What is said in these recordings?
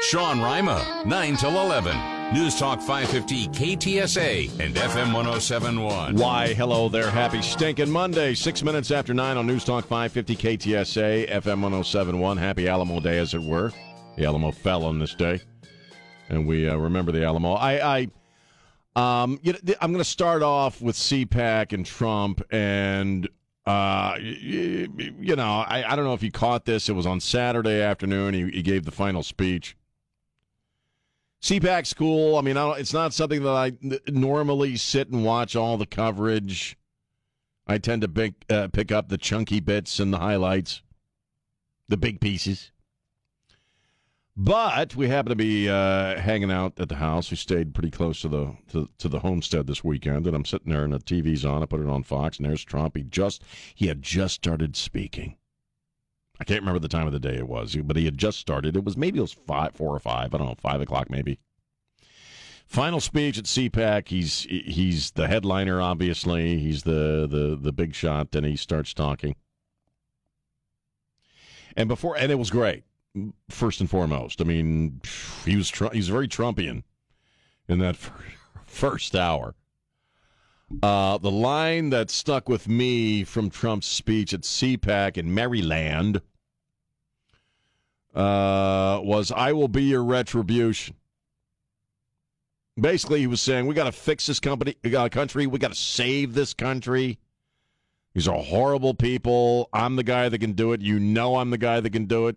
Sean Rima, 9 till 11. News Talk 550 KTSA and FM 1071. Why, hello there. Happy stinking Monday. Six minutes after nine on News Talk 550 KTSA, FM 1071. Happy Alamo Day, as it were. The Alamo fell on this day. And we uh, remember the Alamo. I, I um, you know, I'm going to start off with CPAC and Trump. And, uh, you, you know, I, I don't know if you caught this. It was on Saturday afternoon. He, he gave the final speech. CPAC cool. I mean, I it's not something that I normally sit and watch all the coverage. I tend to pick, uh, pick up the chunky bits and the highlights, the big pieces. But we happen to be uh, hanging out at the house. We stayed pretty close to the to, to, the homestead this weekend, and I'm sitting there and the TV's on. I put it on Fox, and there's Trump. He just he had just started speaking. I can't remember the time of the day it was, but he had just started. It was maybe it was five, four or five. I don't know, five o'clock maybe. Final speech at CPAC. He's he's the headliner, obviously. He's the the the big shot, and he starts talking. And before, and it was great. First and foremost, I mean, he was he's very Trumpian in that first hour. Uh, the line that stuck with me from Trump's speech at CPAC in Maryland uh, was I will be your retribution. Basically, he was saying we got to fix this company, uh, country. We got to save this country. These are horrible people. I'm the guy that can do it. You know, I'm the guy that can do it.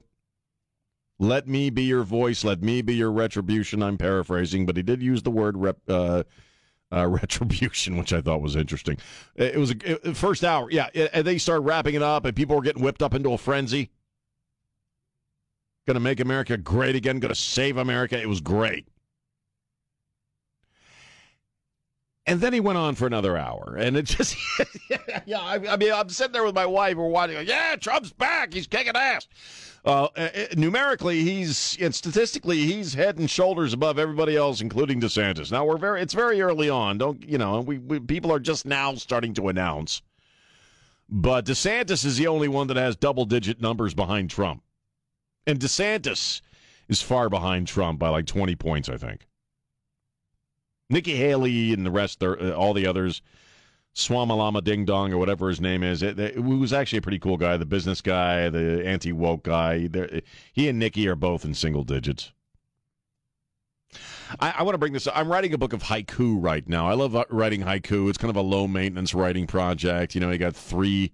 Let me be your voice. Let me be your retribution. I'm paraphrasing, but he did use the word rep, uh, uh, retribution, which I thought was interesting. It was a it, first hour, yeah. It, they started wrapping it up, and people were getting whipped up into a frenzy going to make America great again, going to save America. It was great. And then he went on for another hour, and it just, yeah, I, I, mean, I'm sitting there with my wife, we're watching, yeah, Trump's back, he's kicking ass. Uh, uh, uh, numerically, he's, and statistically, he's head and shoulders above everybody else, including DeSantis. Now, we're very, it's very early on. Don't, you know, we, we people are just now starting to announce. But DeSantis is the only one that has double digit numbers behind Trump. And DeSantis is far behind Trump by like 20 points, I think. Nikki Haley and the rest, uh, all the others, Swamalama Ding Dong or whatever his name is, it, it, was actually a pretty cool guy. The business guy, the anti woke guy. He and Nikki are both in single digits. I, I want to bring this. Up. I'm writing a book of haiku right now. I love uh, writing haiku. It's kind of a low maintenance writing project. You know, you got three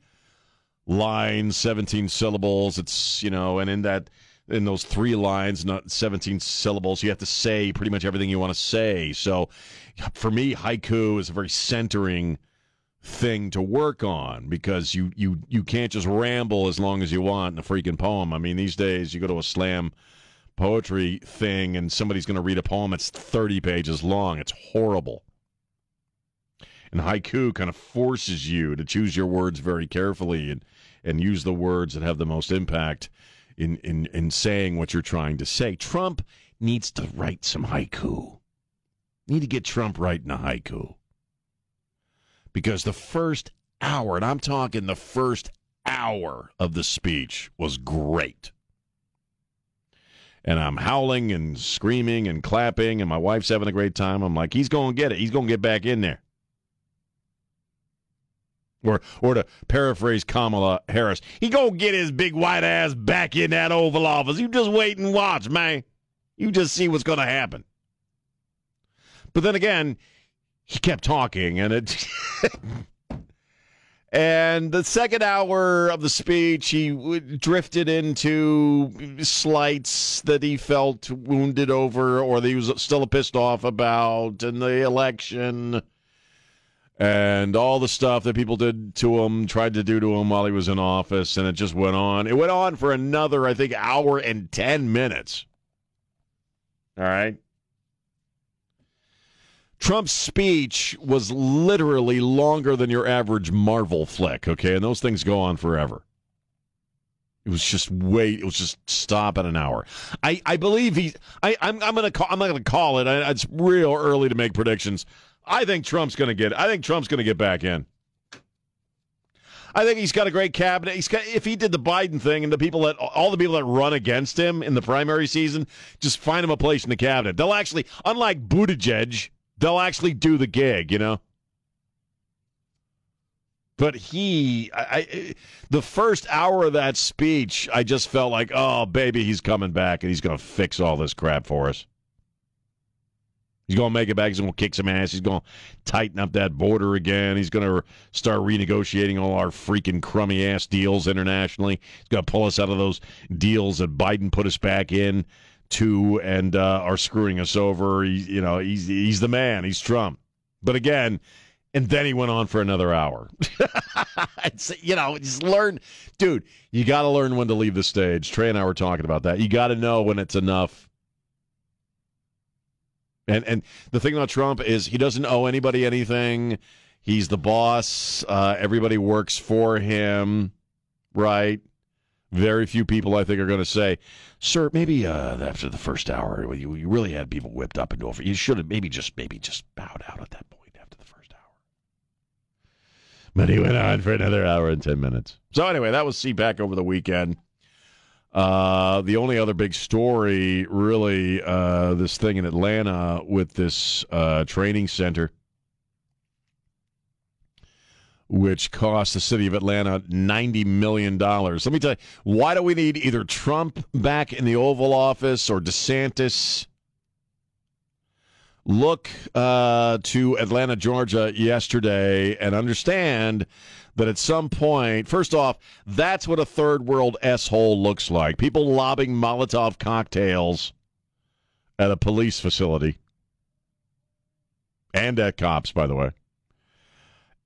lines, 17 syllables. It's, you know, and in that in those three lines, not 17 syllables, you have to say pretty much everything you want to say. So for me, haiku is a very centering thing to work on because you you you can't just ramble as long as you want in a freaking poem. I mean, these days you go to a slam poetry thing and somebody's going to read a poem that's 30 pages long. It's horrible. And haiku kind of forces you to choose your words very carefully and and use the words that have the most impact in, in, in saying what you're trying to say. Trump needs to write some haiku. Need to get Trump writing a haiku. Because the first hour, and I'm talking the first hour of the speech was great. And I'm howling and screaming and clapping, and my wife's having a great time. I'm like, he's going to get it. He's going to get back in there. Or, or to paraphrase Kamala Harris, he gonna get his big white ass back in that Oval Office. You just wait and watch, man. You just see what's gonna happen. But then again, he kept talking, and it. and the second hour of the speech, he drifted into slights that he felt wounded over, or that he was still pissed off about, and the election and all the stuff that people did to him, tried to do to him while he was in office, and it just went on. It went on for another, I think, hour and 10 minutes. All right. Trump's speech was literally longer than your average Marvel flick, okay? And those things go on forever. It was just wait. It was just stop at an hour. I, I believe he. I I'm I'm gonna call. I'm not gonna call it. I, it's real early to make predictions. I think Trump's gonna get. I think Trump's gonna get back in. I think he's got a great cabinet. He's got if he did the Biden thing and the people that all the people that run against him in the primary season, just find him a place in the cabinet. They'll actually, unlike Buttigieg, they'll actually do the gig. You know. But he, I, I, the first hour of that speech, I just felt like, oh, baby, he's coming back and he's going to fix all this crap for us. He's going to make it back. He's going to kick some ass. He's going to tighten up that border again. He's going to start renegotiating all our freaking crummy ass deals internationally. He's going to pull us out of those deals that Biden put us back in to and uh, are screwing us over. He, you know, he's he's the man. He's Trump. But again, and then he went on for another hour. you know, just learn, dude. You got to learn when to leave the stage. Trey and I were talking about that. You got to know when it's enough. And and the thing about Trump is he doesn't owe anybody anything. He's the boss. Uh, everybody works for him, right? Very few people, I think, are going to say, "Sir, maybe uh, after the first hour, you, you really had people whipped up into over. You should have maybe just maybe just bowed out at that point." after the first hour." But he went on for another hour and 10 minutes. So, anyway, that was CPAC over the weekend. Uh, the only other big story, really, uh, this thing in Atlanta with this uh, training center, which cost the city of Atlanta $90 million. Let me tell you, why do we need either Trump back in the Oval Office or DeSantis? look uh, to Atlanta, Georgia yesterday and understand that at some point, first off, that's what a third world S hole looks like. People lobbing Molotov cocktails at a police facility and at cops, by the way.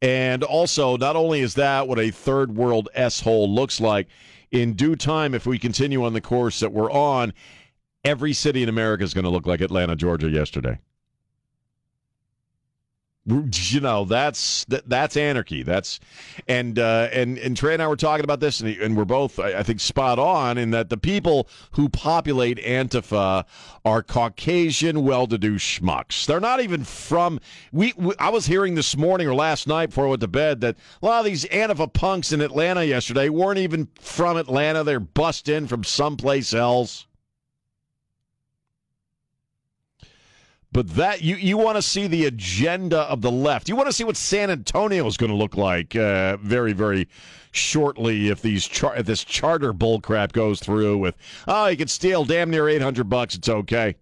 And also, not only is that what a third world S hole looks like, in due time, if we continue on the course that we're on, every city in America is going to look like Atlanta, Georgia yesterday you know that's that, that's anarchy. That's and uh, and and Trey and I were talking about this and, and we're both I, I, think spot on in that the people who populate Antifa are Caucasian well-to-do schmucks. They're not even from we, we, I was hearing this morning or last night before I went to bed that a lot of these Antifa punks in Atlanta yesterday weren't even from Atlanta. They're bust in from someplace else But that you you want to see the agenda of the left. You want to see what San Antonio is going to look like uh, very very shortly if these char- if this charter bullcrap goes through. With oh, you can steal damn near eight hundred bucks. It's okay.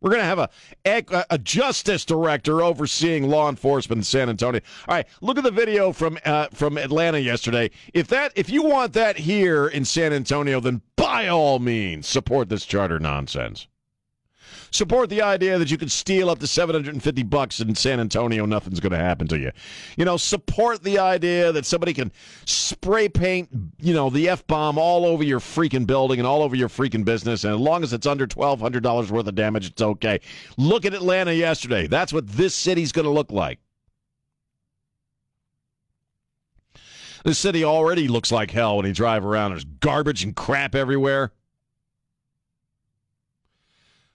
We're going to have a, a justice director overseeing law enforcement in San Antonio. All right, look at the video from uh, from Atlanta yesterday. If that if you want that here in San Antonio, then by all means support this charter nonsense support the idea that you can steal up to 750 bucks in San Antonio, nothing's going to happen to you. You know, support the idea that somebody can spray paint, you know, the F bomb all over your freaking building and all over your freaking business. And as long as it's under $1,200 worth of damage, it's okay. Look at Atlanta yesterday. That's what this city's going to look like. This city already looks like hell when you drive around. There's garbage and crap everywhere.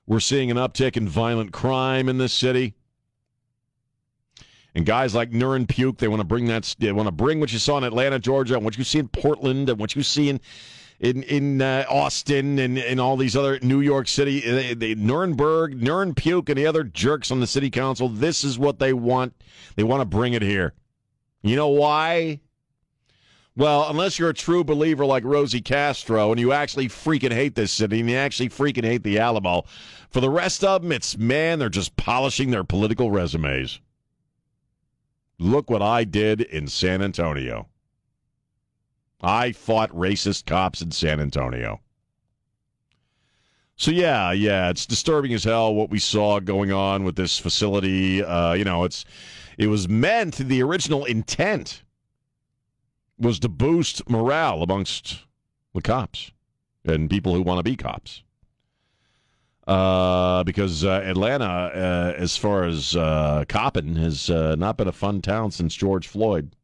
We're seeing an uptick in violent crime in this city. And guys like Nurin Puke, they want to bring that. They want to bring what you saw in Atlanta, Georgia, and what you see in Portland, and what you see in in in uh, Austin, and in all these other New York City, uh, the Nuremberg, Nurin Puke, and the other jerks on the city council. This is what they want. They want to bring it here. You know why? Well, unless you're a true believer like Rosie Castro and you actually freaking hate this city and you actually freaking hate the Alamo, for the rest of them, it's man, they're just polishing their political resumes. Look what I did in San Antonio. I fought racist cops in San Antonio. So yeah, yeah, it's disturbing as hell what we saw going on with this facility. Uh, you know, it's it was meant the original intent was to boost morale amongst the cops and people who want to be cops. uh, because uh, Atlanta, uh, as far as uh, copping, has uh, not been a fun town since George Floyd.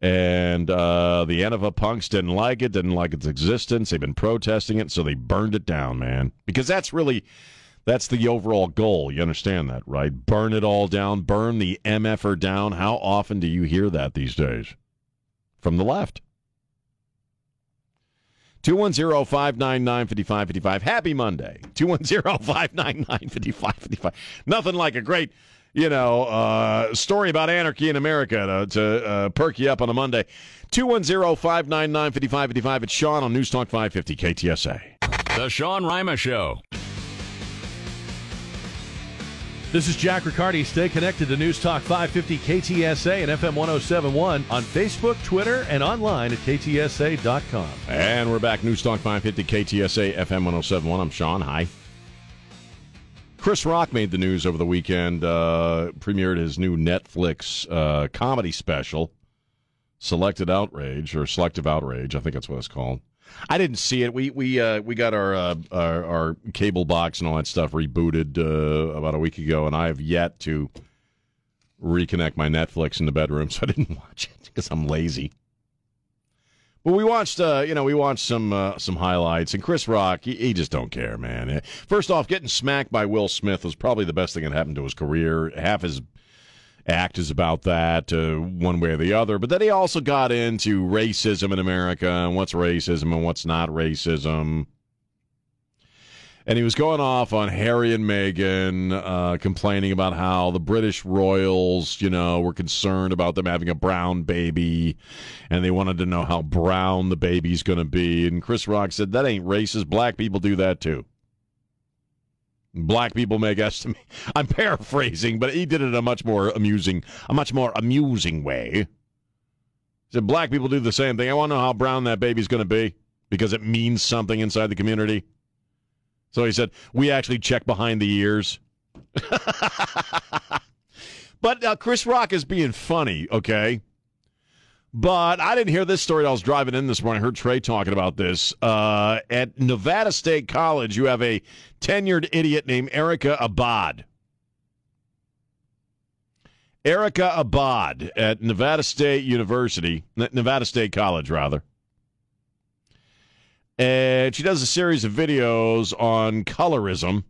And uh, the Antifa punks didn't like it, didn't like its existence. They've been protesting it, so they burned it down, man. Because that's really that's the overall goal. You understand that, right? Burn it all down, burn the MFer down. How often do you hear that these days? From the left. 210 599 5555. Happy Monday. 210 599 5555. Nothing like a great you know, uh, story about anarchy in America to, to uh, perk you up on a Monday. 210 599 5555. It's Sean on News Talk 550 KTSA. The Sean Rima Show. This is Jack Riccardi. Stay connected to News Talk 550 KTSA and FM 1071 on Facebook, Twitter, and online at ktsa.com. And we're back. News Talk 550 KTSA FM 1071. I'm Sean. Hi. Chris Rock made the news over the weekend, uh, premiered his new Netflix uh, comedy special, Selected Outrage, or Selective Outrage, I think that's what it's called. I didn't see it. We we uh, we got our, uh, our, our cable box and all that stuff rebooted uh, about a week ago, and I have yet to reconnect my Netflix in the bedroom, so I didn't watch it because I'm lazy. But we watched, uh, you know, we watched some uh, some highlights, and Chris Rock, he, he, just don't care, man. First off, getting smacked by Will Smith was probably the best thing that happened to his career. Half his act is about that, uh, one way or the other. But then he also got into racism in America and what's racism and what's not racism and he was going off on Harry and Meghan, uh, complaining about how the British royals, you know, were concerned about them having a brown baby, and they wanted to know how brown the baby's going to be. And Chris Rock said that ain't racist. Black people do that too. Black people make estimate. I'm paraphrasing, but he did it in a much more amusing, a much more amusing way. He said black people do the same thing. I want to know how brown that baby's going to be because it means something inside the community. So he said, we actually check behind the ears. but uh, Chris Rock is being funny, okay? But I didn't hear this story. I was driving in this morning. I heard Trey talking about this. Uh, at Nevada State College, you have a tenured idiot named Erica Abad. Erica Abad at Nevada State University, Nevada State College, rather and she does a series of videos on colorism.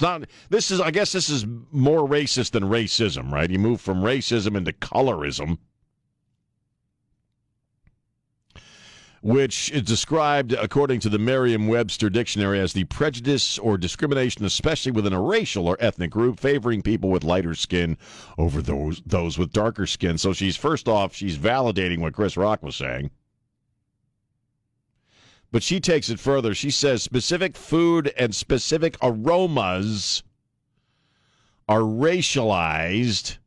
Not this is I guess this is more racist than racism, right? You move from racism into colorism. Which is described, according to the Merriam Webster Dictionary, as the prejudice or discrimination, especially within a racial or ethnic group, favoring people with lighter skin over those those with darker skin. So she's first off, she's validating what Chris Rock was saying. But she takes it further. She says specific food and specific aromas are racialized.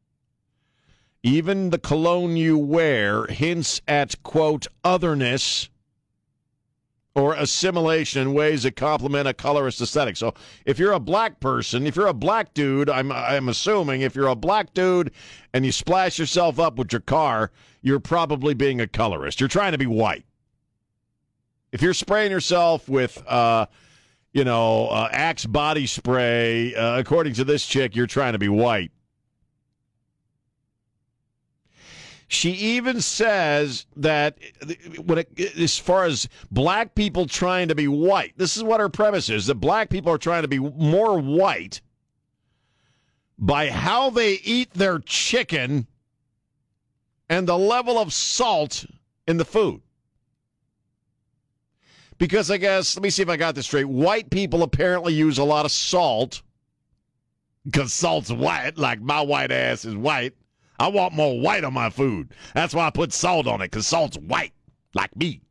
Even the cologne you wear hints at, quote, otherness or assimilation in ways that complement a colorist aesthetic. So if you're a black person, if you're a black dude, I'm, I'm assuming if you're a black dude and you splash yourself up with your car, you're probably being a colorist. You're trying to be white. If you're spraying yourself with, uh, you know, uh, Axe body spray, uh, according to this chick, you're trying to be white. She even says that when it, as far as black people trying to be white, this is what her premise is that black people are trying to be more white by how they eat their chicken and the level of salt in the food. Because I guess, let me see if I got this straight. White people apparently use a lot of salt because salt's white, like my white ass is white. I want more white on my food. That's why I put salt on it because salt's white, like me.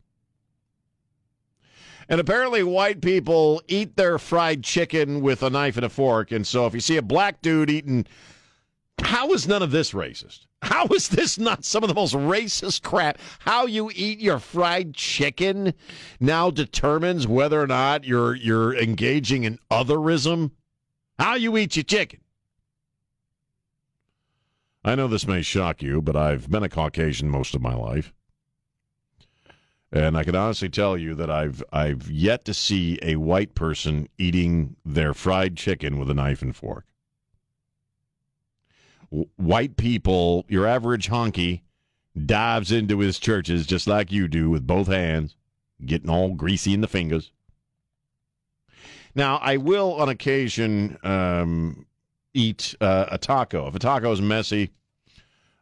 And apparently, white people eat their fried chicken with a knife and a fork. And so, if you see a black dude eating, how is none of this racist? How is this not some of the most racist crap? How you eat your fried chicken now determines whether or not you're you're engaging in otherism. How you eat your chicken. I know this may shock you, but I've been a Caucasian most of my life. And I can honestly tell you that I've I've yet to see a white person eating their fried chicken with a knife and fork. White people, your average honky, dives into his churches just like you do with both hands, getting all greasy in the fingers. Now, I will on occasion um, eat uh, a taco. If a taco is messy,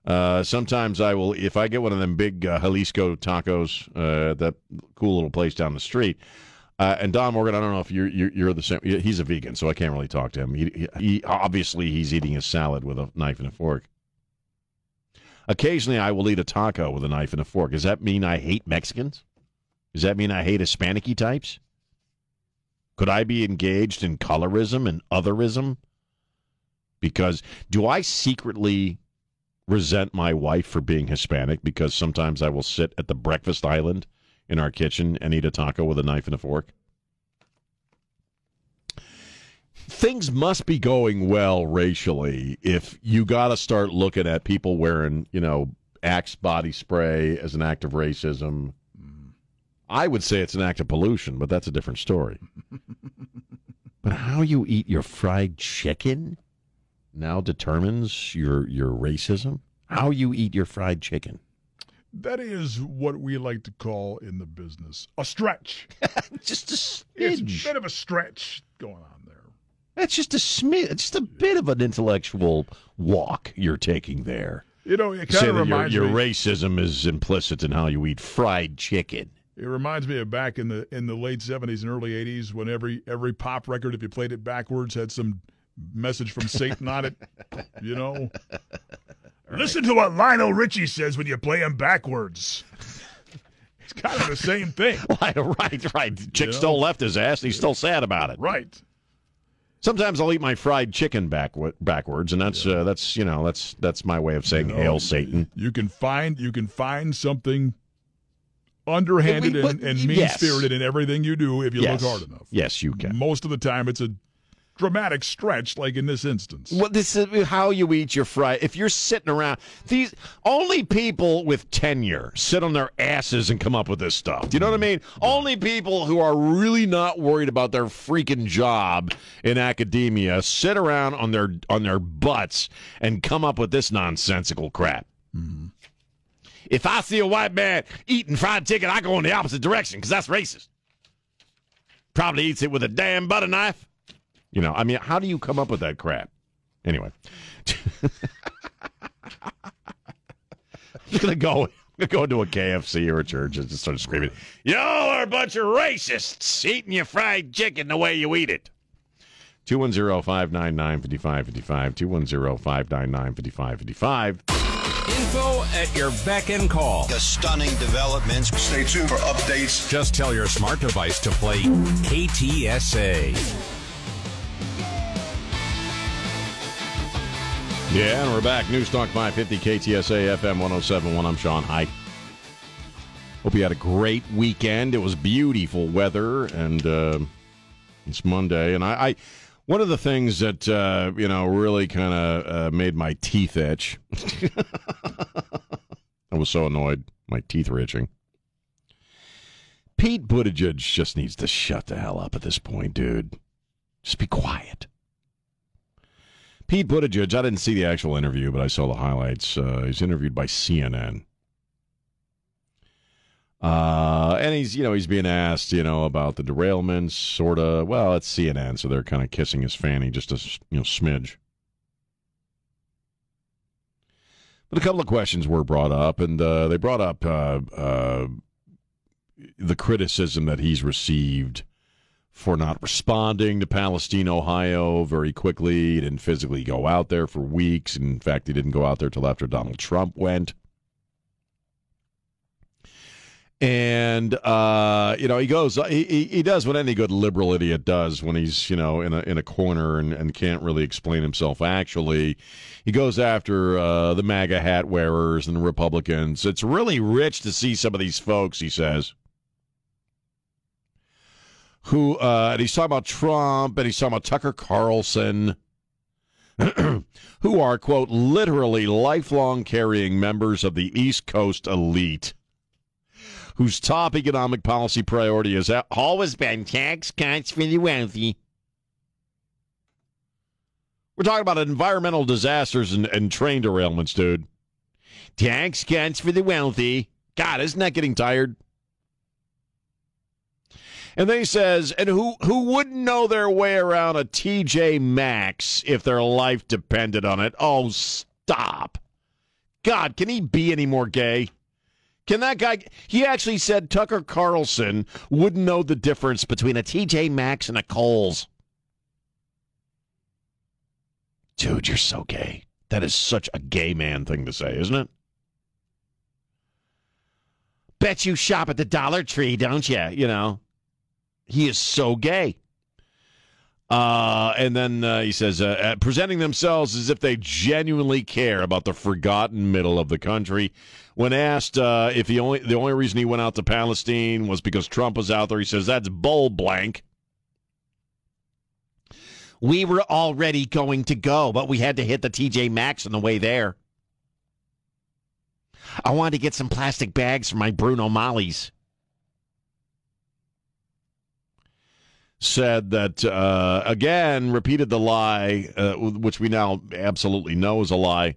uh, sometimes I will, if I get one of them big uh, Jalisco tacos, uh, that cool little place down the street. Uh, and Don Morgan, I don't know if you're, you're, you're the same. He's a vegan, so I can't really talk to him. He, he, obviously he's eating a salad with a knife and a fork. Occasionally, I will eat a taco with a knife and a fork. Does that mean I hate Mexicans? Does that mean I hate Hispanic types? Could I be engaged in colorism and otherism? Because do I secretly resent my wife for being Hispanic because sometimes I will sit at the breakfast island in our kitchen and eat a taco with a knife and a fork? Things must be going well racially if you got to start looking at people wearing, you know, Axe body spray as an act of racism. Mm-hmm. I would say it's an act of pollution, but that's a different story. but how you eat your fried chicken now determines your your racism. How you eat your fried chicken. That is what we like to call in the business a stretch. just a It's a bit of a stretch going on there. That's just a smidge. It's just a bit of an intellectual walk you're taking there. You know, it kind of that your, your me. racism is implicit in how you eat fried chicken. It reminds me of back in the in the late seventies and early eighties when every every pop record, if you played it backwards, had some message from Satan on it. You know, listen to what Lionel Richie says when you play him backwards. It's kind of the same thing, Right, right, right. Chick Yeah. still left his ass. And he's still sad about it. right? Sometimes I'll eat my fried chicken back backwards, and that's uh, that's you know that's that's my way of saying You know, hail Satan. You can find you can find something underhanded we- and, but- and mean yes. spirited in everything you do if you yes. look hard enough. Yes, you can. Most of the time, it's a dramatic stretch, like in this instance. Well, this is how you eat your fry. If you're sitting around, these only people with tenure sit on their asses and come up with this stuff. Do you know what I mean? Only people who are really not worried about their freaking job in academia sit around on their on their butts and come up with this nonsensical crap. Mm-hmm. If I see a white man eating fried chicken, I go in the opposite direction because that's racist. Probably eats it with a damn butter knife. You know, I mean, how do you come up with that crap? Anyway, I'm just gonna go. I'm gonna go into a KFC or a church and just start screaming, "Y'all are a bunch of racists eating your fried chicken the way you eat it." 210-599-5555, 210-599-5555. Info at your beck and call. The stunning developments. Stay tuned for updates. Just tell your smart device to play KTSA. Yeah, and we're back. News Talk 550 KTSA FM 1071. I'm Sean Hyde. Hope you had a great weekend. It was beautiful weather, and uh, it's Monday. And I, I, one of the things that uh, you know really kind of uh, made my teeth itch. I was so annoyed. My teeth were itching. Pete Buttigieg just needs to shut the hell up at this point, dude. Just be quiet. Pete Buttigieg, I didn't see the actual interview, but I saw the highlights. Uh, he's interviewed by CNN. Uh, and he's, you know, he's being asked, you know, about the derailments, sort of. Well, it's CNN, so they're kind of kissing his fanny just a, you know, smidge. But a couple of questions were brought up, and uh, they brought up uh, uh, the criticism that he's received for not responding to Palestine, Ohio very quickly. He didn't physically go out there for weeks. In fact, he didn't go out there till after Donald Trump went. And uh, you know, he goes, he, he does what any good liberal idiot does when he's you know in a in a corner and, and can't really explain himself. Actually, he goes after uh, the MAGA hat wearers and the Republicans. It's really rich to see some of these folks. He says who uh, and he's talking about Trump and he's talking about Tucker Carlson, who are quote literally lifelong carrying members of the East Coast elite, whose top economic policy priority has always been tax cuts for the wealthy. We're talking about environmental disasters and, and train derailments, dude. Tax cuts for the wealthy. God, isn't that getting tired? And then he says, and who who wouldn't know their way around a TJ Maxx if their life depended on it? Oh, stop. God, can he be any more gay? Can that guy? He actually said Tucker Carlson wouldn't know the difference between a TJ Maxx and a Kohl's. Dude, you're so gay. That is such a gay man thing to say, isn't it? Bet you shop at the Dollar Tree, don't you? You know, he is so gay. Uh, and then uh, he says, uh, uh, presenting themselves as if they genuinely care about the forgotten middle of the country. When asked uh, if only the only reason he went out to Palestine was because Trump was out there, he says that's bull blank. We were already going to go, but we had to hit the TJ Maxx on the way there. I wanted to get some plastic bags for my Bruno Maglis. Said that uh, again, repeated the lie, uh, which we now absolutely know is a lie.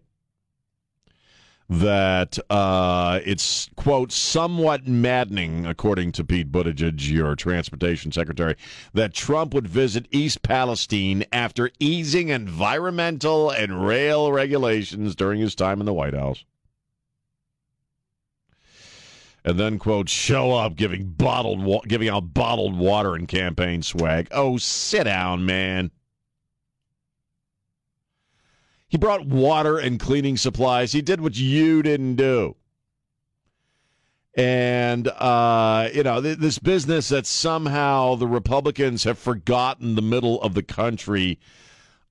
That uh, it's quote somewhat maddening, according to Pete Buttigieg, your transportation secretary, that Trump would visit East Palestine after easing environmental and rail regulations during his time in the White House and then quote show up giving bottled wa- giving out bottled water and campaign swag. Oh, sit down, man. He brought water and cleaning supplies. He did what you didn't do. And uh, you know th- this business that somehow the Republicans have forgotten the middle of the country.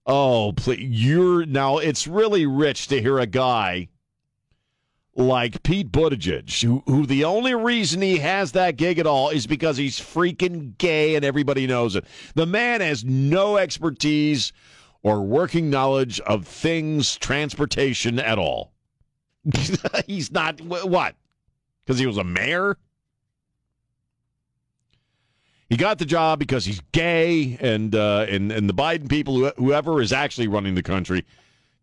Oh, please, you're now. It's really rich to hear a guy like Pete Buttigieg, who, who the only reason he has that gig at all is because he's freaking gay and everybody knows it. The man has no expertise or working knowledge of things transportation at all. he's not what? Because he was a mayor? He got the job because he's gay, and uh, and and the Biden people, whoever is actually running the country,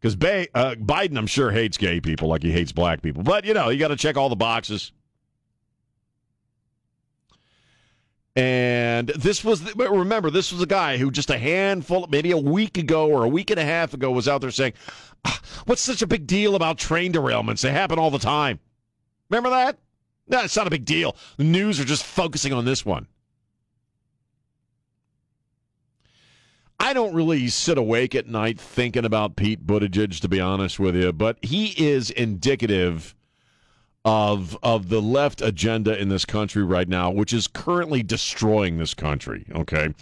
because ba- uh, Biden, I'm sure, hates gay people like he hates black people. But, you know, you got to check all the boxes. And this was, the, remember, this was a guy who just a handful, maybe a week ago or a week and a half ago, was out there saying, ah, What's such a big deal about train derailments? They happen all the time. Remember that? No, it's not a big deal. The news are just focusing on this one. I don't really sit awake at night thinking about Pete Buttigieg, to be honest with you, but he is indicative of of the left agenda in this country right now, which is currently destroying this country. Okay,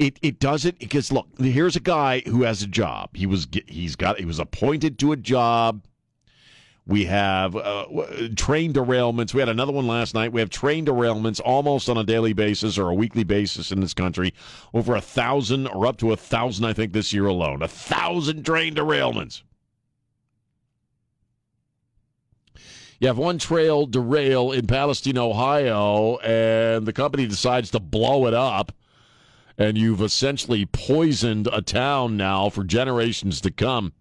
it it doesn't because look, here's a guy who has a job. He was he's got he was appointed to a job. We have uh, train derailments. We had another one last night. We have train derailments almost on a daily basis or a weekly basis in this country. Over a thousand or up to a thousand, I think, this year alone. A thousand train derailments. You have one trail derail in Palestine, Ohio, and the company decides to blow it up. And you've essentially poisoned a town now for generations to come.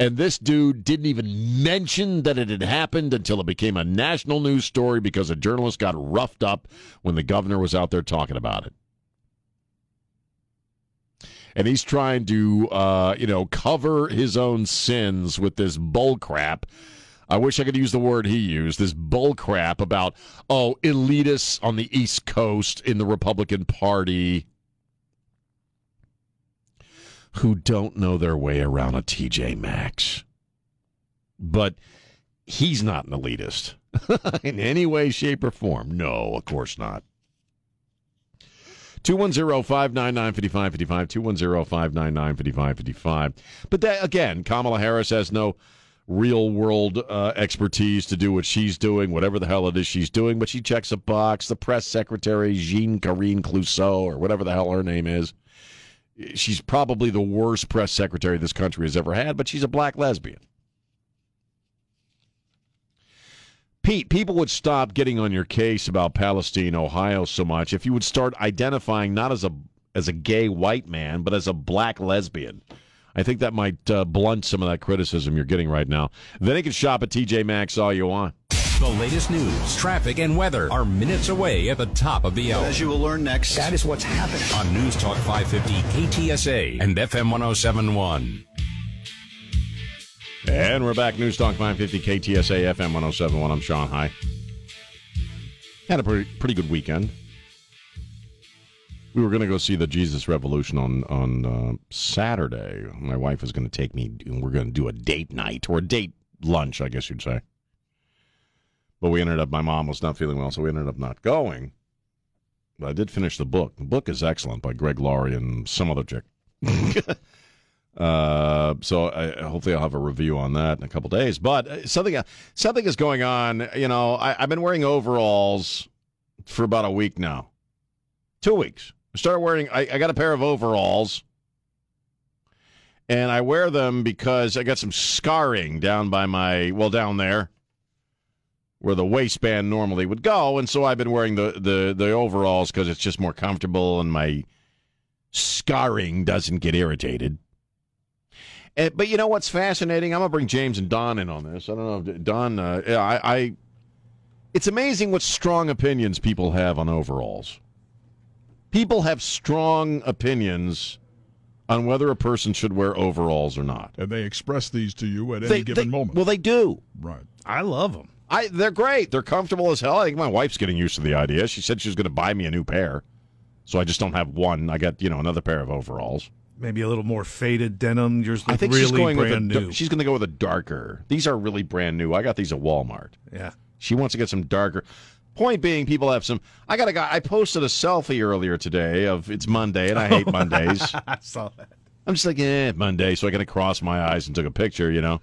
And this dude didn't even mention that it had happened until it became a national news story because a journalist got roughed up when the governor was out there talking about it. And he's trying to, uh, you know, cover his own sins with this bull crap. I wish I could use the word he used, this bull crap about, oh, elitists on the East Coast in the Republican Party who don't know their way around a TJ Maxx. But he's not an elitist in any way, shape, or form. No, of course not. 210-599-5555, 210-599-5555. But that, again, Kamala Harris has no real world uh, expertise to do what she's doing, whatever the hell it is she's doing, but she checks a box. The press secretary, Jean Karine Clouseau, or whatever the hell her name is, she's probably the worst press secretary this country has ever had, but she's a black lesbian. Pete, people would stop getting on your case about Palestine, Ohio so much if you would start identifying not as a as a gay white man, but as a black lesbian. I think that might uh, blunt some of that criticism you're getting right now. Then you can shop at TJ Maxx all you want. The latest news, traffic, and weather are minutes away at the top of the hour. As you will learn next, That is what's happening. on News Talk 550 KTSA and FM 1071. And we're back. News Talk 550 KTSA FM 1071. I'm Sean High. Had a pretty, pretty good weekend. We were going to go see the Jesus Revolution on on uh, Saturday. My wife is going to take me, and we're going to do a date night or a date lunch, I guess you'd say. But we ended up, my mom was not feeling well, so we ended up not going. But I did finish the book. The book is excellent by Greg Laurie and some other chick. Uh, so I, hopefully I'll have a review on that in a couple days. But uh, something something is going on. You know, I, I've been wearing overalls for about a week now, two weeks. I started wearing. I, I got a pair of overalls, and I wear them because I got some scarring down by my well down there, where the waistband normally would go, and so I've been wearing the the the overalls because it's just more comfortable and my scarring doesn't get irritated. Uh, but you know what's fascinating? I'm gonna bring James and Don in on this. I don't know, if Don. Uh, I, I. It's amazing what strong opinions people have on overalls. People have strong opinions on whether a person should wear overalls or not. and they express these to you at any They- given they- moment. Well, they do. right. I love them. I. They're great. They're comfortable as hell. I think my wife's getting used to the idea. She said she was going to buy me a new pair, so I just don't have one. I got you know another pair of overalls. Maybe a little more faded denim. Yours look I think really she's going brand with a, new. She's going to go with a darker. These are really brand new. I got these at Walmart. yeah. She wants to get some darker. Point being, people have some. I got a guy. I posted a selfie earlier today of it's Monday, and I hate Mondays. I saw that. I'm just like, eh, Monday. So I kind of crossed my eyes and took a picture, you know.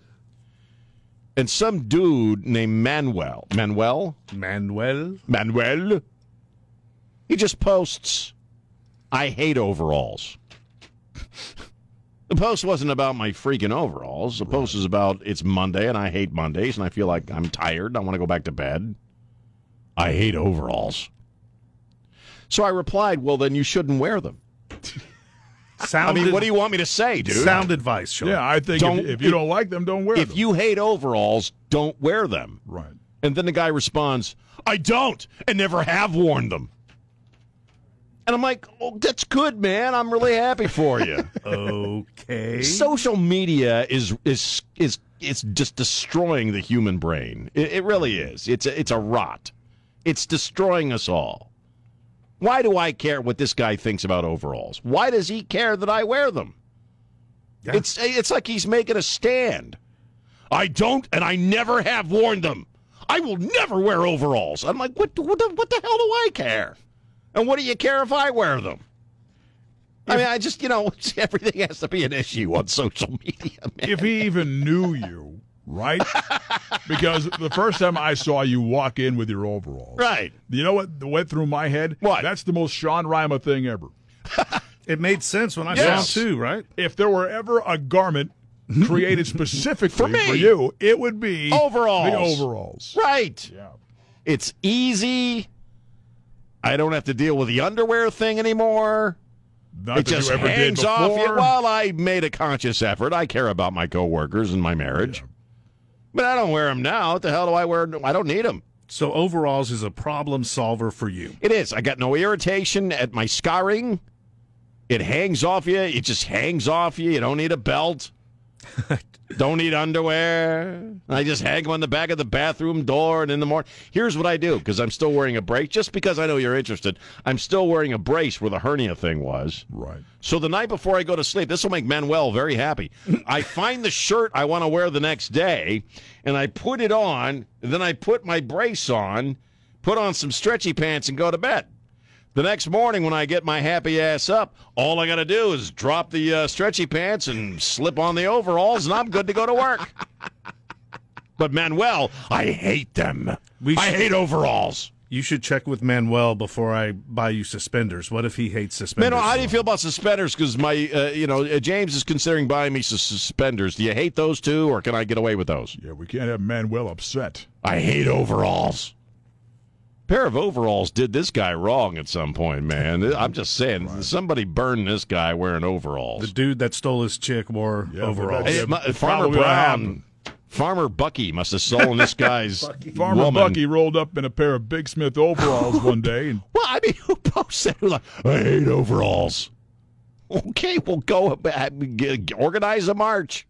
And some dude named Manuel, Manuel, Manuel. Manuel, he just posts, I hate overalls. The post wasn't about my freaking overalls. The post is about it's Monday and I hate Mondays and I feel like I'm tired. I want to go back to bed. I hate overalls. So I replied, well, then you shouldn't wear them. Sound I mean, what do you want me to say, dude? Sound advice, Sean. Yeah, I think Don't- if, if you don't like them, don't wear if them. If you hate overalls, don't wear them. right. And then the guy responds, I don't and never have worn them. And I'm like, oh, that's good, man. I'm really happy for you. Okay. Social media is is is is just destroying the human brain. It, it really is. It's a, it's a rot. It's destroying us all. Why do I care what this guy thinks about overalls? Why does he care that I wear them? Yeah. It's it's like he's making a stand. I don't, and I never have worn them. I will never wear overalls. I'm like, what? What the, what the hell do I care? And what do you care if I wear them? I mean, I just you know everything has to be an issue on social media. Man. if he even knew you, right? because the first time I saw you walk in with your overalls, Right. You know what went through my head? What? That's the most Sean Rima thing ever. It made sense when I Yes. saw it too, right? If there were ever a garment created specifically For me. you, it would be Overalls. The overalls. Right. Yeah. It's easy. I don't have to deal with the underwear thing anymore. Not it just you ever did hangs off you. Well, I made a conscious effort. I care about my coworkers and my marriage. But I don't wear them now. What the hell do I wear? I don't need them. So overalls is a problem solver for you. It is. I got no irritation at my scarring. It hangs off you. It just hangs off you. You don't need a belt. don't need underwear. I just hang them on the back of the bathroom door and in the morning. Here's what I do because I'm still wearing a brace. Just because I know you're interested, I'm still wearing a brace where the hernia thing was. Right. So the night before I go to sleep, this will make Manuel very happy. I find the shirt I want to wear the next day, and I put it on. Then I put my brace on, put on some stretchy pants, and go to bed. The next morning, when I get my happy ass up, all I got to do is drop the uh, stretchy pants and slip on the overalls, and I'm good to go to work. But Manuel, I hate them. We I hate overalls. You should check with Manuel before I buy you suspenders. What if he hates suspenders? Man, how do you feel about suspenders? Because my, uh, you know, uh, James is considering buying me suspenders. Do you hate those too, or can I get away with those? Yeah, we can't have Manuel upset. I hate overalls. Pair of overalls did this guy wrong at some point, man. I'm just saying, somebody burned this guy wearing overalls. The dude that stole his chick wore Yeah, overalls. that's- Hey, my- Farmer Brown, Farmer Bucky must have stolen this guy's Farmer woman. Bucky rolled up in a pair of Big Smith overalls one day, and Well, I mean, who posted it? Like, I hate overalls. Okay, we'll go uh, back, get, organize a march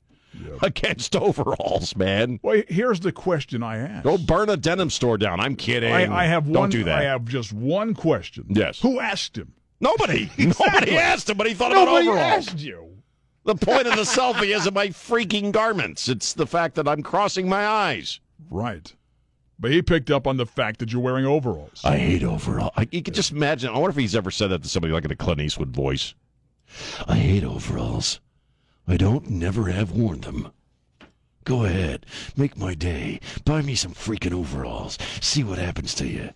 against overalls, man. well, here's the question I asked. Go burn a denim store down. I'm kidding. I, I have Don't one. do that. I have just one question. Yes. Who asked him? Nobody. Nobody asked him, but he thought Nobody about overalls. asked you. The point of the selfie isn't my freaking garments. It's the fact that I'm crossing my eyes. Right. But he picked up on the fact that you're wearing overalls. I hate overalls. I, you can just imagine. I wonder if he's ever said that to somebody like in a Clint Eastwood voice. I hate overalls. I don't never have worn them. Go ahead, make my day. Buy me some freaking overalls. See what happens to you.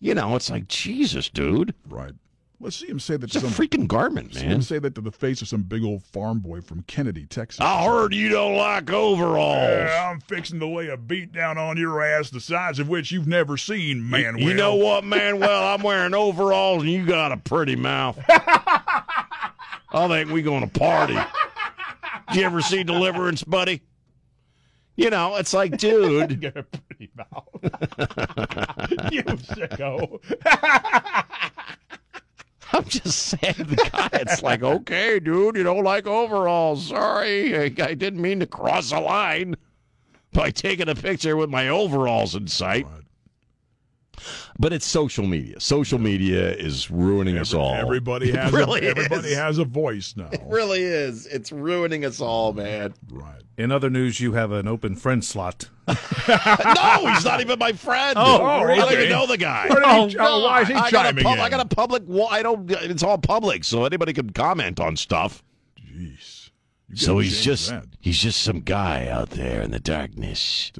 You know, it's like Jesus, dude. right. Let's see him say that It's to a some. freaking garment, see him man. say that to the face of some big old farm boy from Kenedy, Texas. I heard you don't like overalls. Yeah, I'm fixing to lay a beat down on your ass the size of which you've never seen, Manuel. You know what, Manuel? I'm wearing overalls and you got a pretty mouth. I think we're going to party. Did you ever see Deliverance, buddy? You know, it's like, dude. Get a pretty mouth. you sicko. I'm just saying, the guy, it's like, okay, dude, you don't like overalls. Sorry. I, I didn't mean to cross a line by taking a picture with my overalls in sight. But it's social media. Social media is ruining us all. Everybody has really a, everybody is. has a voice now. It really is. It's ruining us all, man. Right. In other news, you have an open friend slot. no, he's not even my friend. Oh, really? I don't even know the guy. Where did he- oh, why is he I got, a chiming pub- in? I got a public. Well, I don't. It's all public, so anybody can comment on stuff. Jeez. So he's just that. he's just some guy out there in the darkness,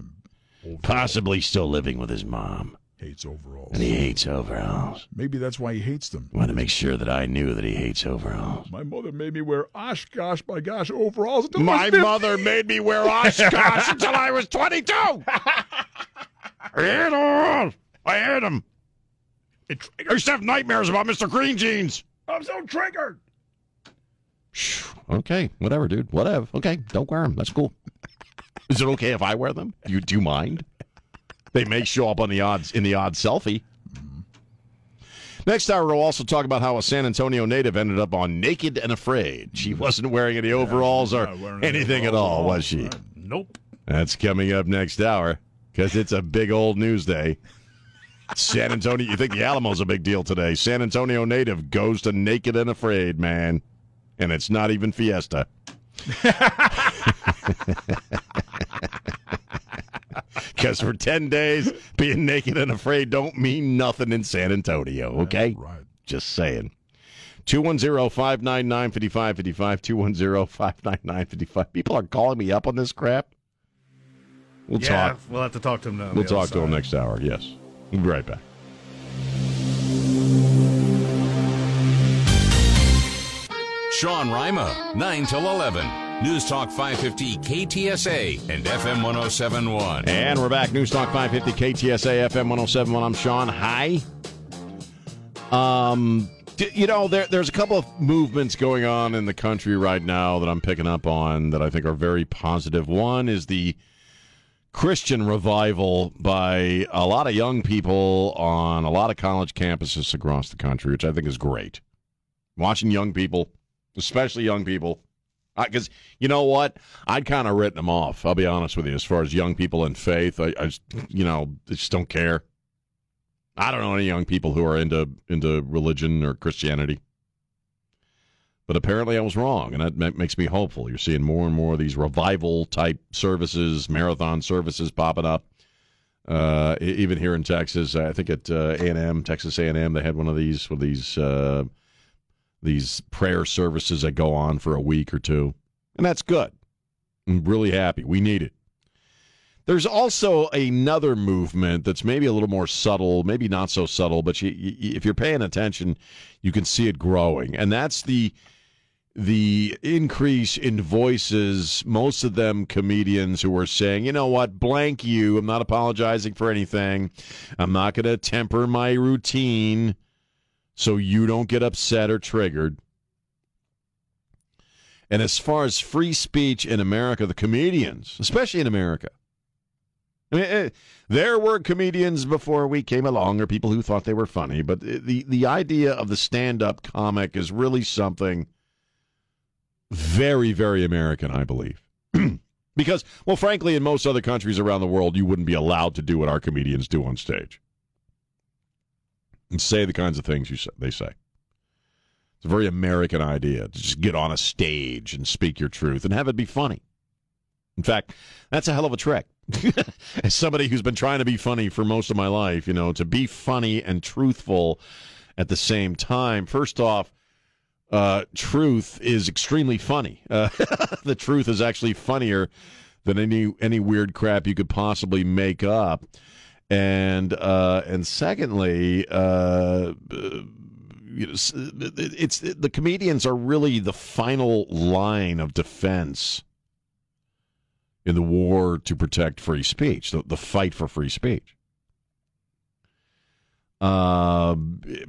possibly still living with his mom, hates overalls. and he hates overalls. Maybe that's why he hates them. I wanted to make sure that I knew that he hates overalls. My mother made me wear OshKosh B'gosh overalls until I My was 15. mother made me wear Oshkosh until I was 22. I hate overalls. I hate them. It I used to have nightmares about Mr. Green Jeans. I'm so triggered. Okay, whatever, dude. Whatever. Okay, don't wear them. That's cool. Is it okay if I wear them? Do you do you mind? They may show up on the odds in the odd selfie. Mm-hmm. Next hour, we'll also talk about how a San Antonio native ended up on Naked and Afraid. She wasn't wearing any overalls or anything at all, was she? Nope. That's coming up next hour because it's a big old news day. San Antonio, you think the Alamo's a big deal today? San Antonio native goes to Naked and Afraid, man, and it's not even Fiesta. Because for ten days, being naked and afraid don't mean nothing in San Antonio. Okay, Right. just saying. 210-599-5555, 210-599-55. People are calling me up on this crap. We'll Yeah, talk. we'll have to talk to him now. We'll the other talk to him next hour. Yes. We'll be right back. Sean Rima, 9 till 11. News Talk 550 KTSA and FM 1071. And we're back. News Talk 550 KTSA FM 1071. I'm Sean. Hi. Um, you know, there, there's a couple of movements going on in the country right now that I'm picking up on that I think are very positive. One is the Christian revival by a lot of young people on a lot of college campuses across the country, which I think is great. Watching young people, especially young people, because you know what, I'd kind of written them off. I'll be honest with you, as far as young people in faith, I, I just, you know, just don't care. I don't know any young people who are into into religion or Christianity. But apparently I was wrong, and that ma- makes me hopeful. You're seeing more and more of these revival type services, marathon services popping up. Uh, even here in Texas, I think at uh, A&M, Texas A&M, they had one of these with these uh, these prayer services that go on for a week or two, and that's good. I'm really happy. We need it. There's also another movement that's maybe a little more subtle, maybe not so subtle, but you, you, if you're paying attention, you can see it growing, and that's the the increase in voices. Most of them comedians who are saying, "You know what? Blank you. I'm not apologizing for anything. I'm not going to temper my routine, so you don't get upset or triggered." And as far as free speech in America, the comedians, especially in America I mean, eh, there were comedians before we came along, or people who thought they were funny, but the the idea of the stand up comic is really something very, very American, I believe. because, well, frankly, in most other countries around the world, you wouldn't be allowed to do what our comedians do on stage and say the kinds of things you say, they say. It's a very American idea to just get on a stage and speak your truth and have it be funny. In fact, that's a hell of a trick. As somebody who's been trying to be funny for most of my life, you know, to be funny and truthful at the same time. First off, uh, truth is extremely funny. Uh, the truth is actually funnier than any any weird crap you could possibly make up. And uh, and secondly, uh, you know, it's the comedians are really the final line of defense in the war to protect free speech, the, the fight for free speech. Uh,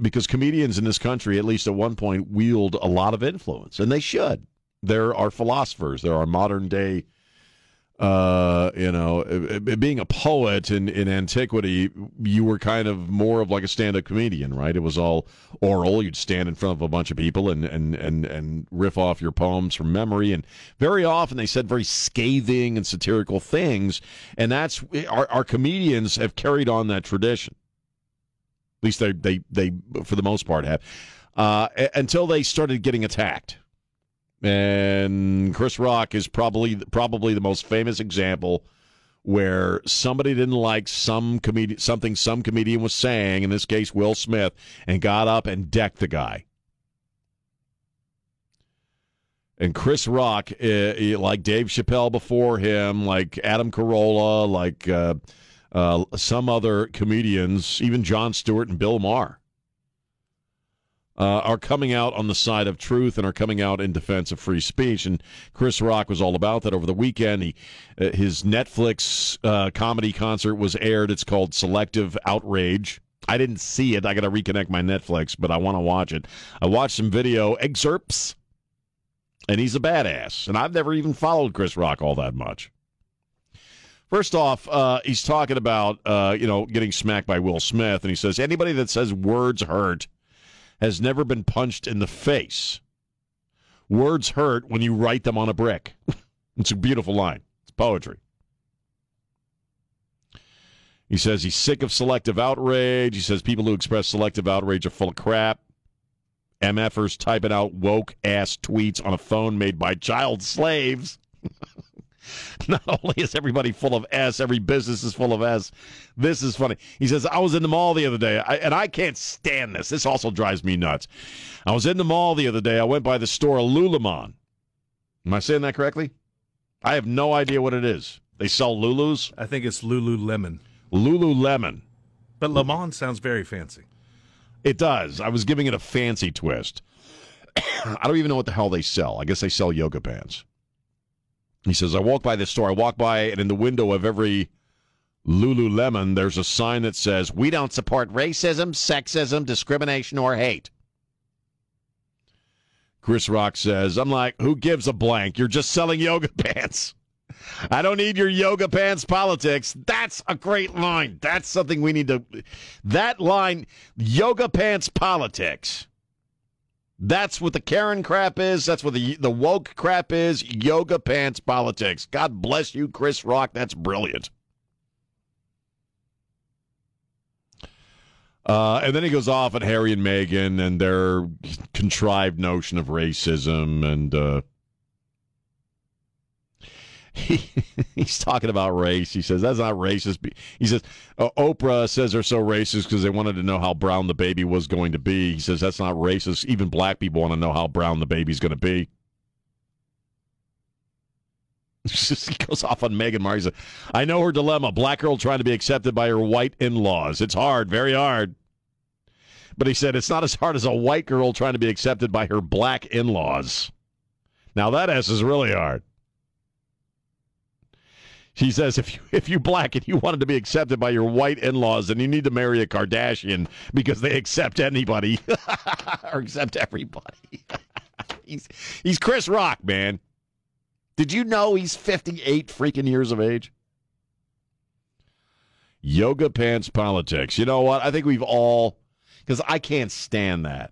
because comedians in this country, at least at one point, wield a lot of influence, and they should. There are philosophers, there are modern day uh, you know, being a poet in, in antiquity, you were kind of more of like a stand-up comedian, right? It was all oral. You'd stand in front of a bunch of people and, and, and, and riff off your poems from memory. And very often they said very scathing and satirical things. And that's our, our comedians have carried on that tradition. At least they, they, they for the most part, have. Uh, until they started getting attacked and Chris Rock is probably probably the most famous example where somebody didn't like some comedian something some comedian was saying, in this case Will Smith, and got up and decked the guy. And Chris Rock, uh, like Dave Chappelle before him, like Adam Carolla, like uh, uh, some other comedians, even Jon Stewart and Bill Maher, uh, are coming out on the side of truth and are coming out in defense of free speech. And Chris Rock was all about that over the weekend. He, uh, his Netflix uh, comedy concert was aired. It's called Selective Outrage. I didn't see it. I got to reconnect my Netflix, but I want to watch it. I watched some video excerpts, and he's a badass. And I've never even followed Chris Rock all that much. First off, uh, he's talking about uh, you know getting smacked by Will Smith, and he says anybody that says words hurt has never been punched in the face. Words hurt when you write them on a brick. it's a beautiful line. It's poetry. He says he's sick of selective outrage. He says people who express selective outrage are full of crap. MFers typing out woke ass tweets on a phone made by child slaves. Not only is everybody full of S, every business is full of S. This is funny. He says, I was in the mall the other day, I, and I can't stand this. This also drives me nuts. I was in the mall the other day. I went by the store Lululemon. Am I saying that correctly? I have no idea what it is. They sell Lulus? I think it's Lululemon. Lululemon. But Le Mans sounds very fancy. It does. I was giving it a fancy twist. I don't even know what the hell they sell. I guess they sell yoga pants. He says, I walk by this store. I walk by, and in the window of every Lululemon, there's a sign that says, We don't support racism, sexism, discrimination, or hate. Chris Rock says, I'm like, who gives a blank? You're just selling yoga pants. I don't need your yoga pants politics. That's a great line. That's something we need to. That line, yoga pants politics. That's what the Karen crap is. That's what the the woke crap is. Yoga pants politics. God bless you, Chris Rock. That's brilliant. Uh, and then he goes off at Harry and Meghan and their contrived notion of racism and uh, he, he's talking about race. He says that's not racist. He says Oprah says they're so racist because they wanted to know how brown the baby was going to be. He says that's not racist. Even black people want to know how brown the baby's going to be. he goes off on Meghan Markle. I know her dilemma. Black girl trying to be accepted by her white in laws. It's hard, very hard. But he said it's not as hard as a white girl trying to be accepted by her black in laws. Now that S is really hard. She says if you if you black and you wanted to be accepted by your white in-laws, then you need to marry a Kardashian because they accept anybody or accept everybody. he's he's Chris Rock, man. Did you know he's 58 freaking years of age? Yoga pants politics. You know what? I think we've all because I can't stand that.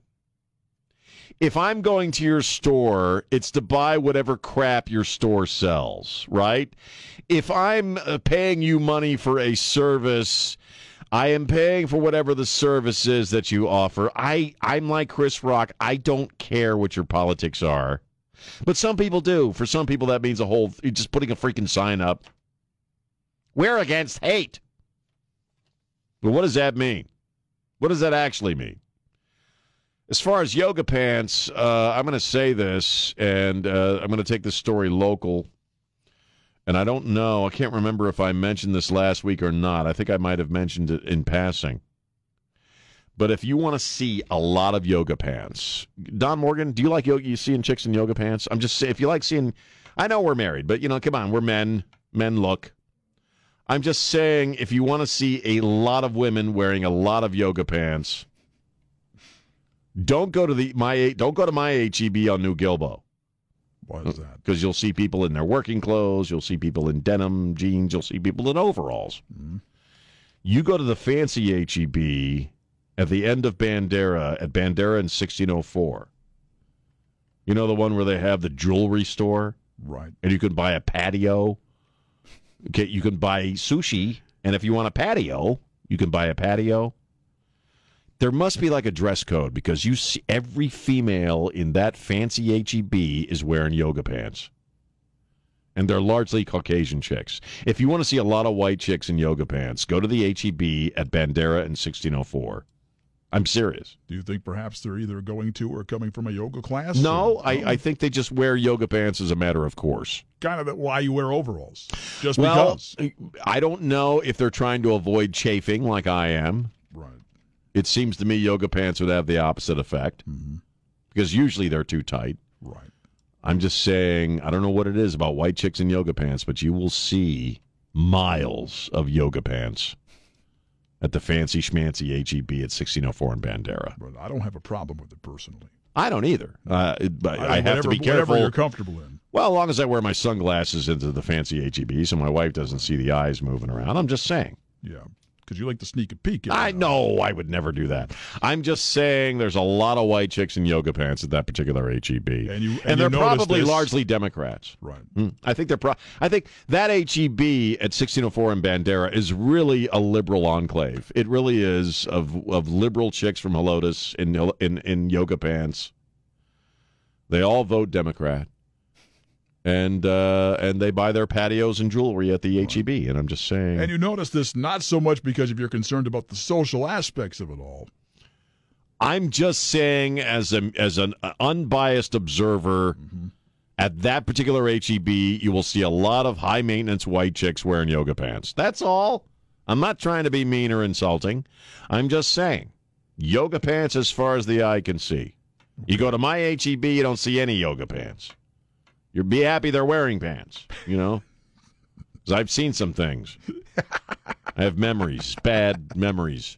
If I'm going to your store, it's to buy whatever crap your store sells, right? If I'm uh, paying you money for a service, I am paying for whatever the service is that you offer. I I'm like Chris Rock. I don't care what your politics are. But some people do. For some people that means a whole just putting a freaking sign up. We're against hate. But what does that mean? What does that actually mean? As far as yoga pants, uh, I'm going to say this, and uh, I'm going to take this story local. And I don't know, I can't remember if I mentioned this last week or not. I think I might have mentioned it in passing. But if you want to see a lot of yoga pants, Don Morgan, do you like yoga? You seeing chicks in yoga pants? I'm just saying, if you like seeing, I know we're married, but you know, come on, we're men. Men look. I'm just saying, if you want to see a lot of women wearing a lot of yoga pants, don't go to the my don't go to my HEB on New Gilbo. Why is that? Because you'll see people in their working clothes, you'll see people in denim jeans, you'll see people in overalls. Mm-hmm. You go to the fancy HEB at the end of Bandera at Bandera in 1604. You know the one where they have the jewelry store Right. and you can buy a patio. Okay, you can buy sushi, and if you want a patio, you can buy a patio. There must be like a dress code because you see every female in that fancy HEB is wearing yoga pants. And they're largely Caucasian chicks. If you want to see a lot of white chicks in yoga pants, go to the HEB at Bandera in 1604. I'm serious. Do you think perhaps they're either going to or coming from a yoga class? No, or- I, I think they just wear yoga pants as a matter of course. kind of why you wear overalls. Just Well, because. I don't know if they're trying to avoid chafing like I am. It seems to me yoga pants would have the opposite effect Mm-hmm. because usually they're too tight. Right. I'm just saying, I don't know what it is about white chicks in yoga pants, but you will see miles of yoga pants at the fancy schmancy HEB at 1604 in Bandera. But I don't have a problem with it personally. I don't either. Uh, it- but I, have whatever, to be careful. Whatever you're comfortable in. Well, as long as I wear my sunglasses into the fancy HEB so my wife doesn't see the eyes moving around. I'm just saying. Yeah. Because you like to sneak a peek. I now know I would never do that. I'm just saying there's a lot of white chicks in yoga pants at that particular HEB. And you- and you they're probably this- largely Democrats. Right. Hmm. I think they're pro- I think that HEB at 1604 in Bandera is really a liberal enclave. It really is of of liberal chicks from Helotes in in in yoga pants. They all vote Democrat. And uh, and they buy their patios and jewelry at the HEB. And I'm just saying. And you notice this not so much because if you're concerned about the social aspects of it all. I'm just saying, as a as an unbiased observer, at that particular HEB, you will see a lot of high maintenance white chicks wearing yoga pants. That's all. I'm not trying to be mean or insulting. I'm just saying, yoga pants as far as the eye can see. You go to my HEB, you don't see any yoga pants. You'll be happy they're wearing pants. You know, 'Cause I've seen some things. I have memories, bad memories.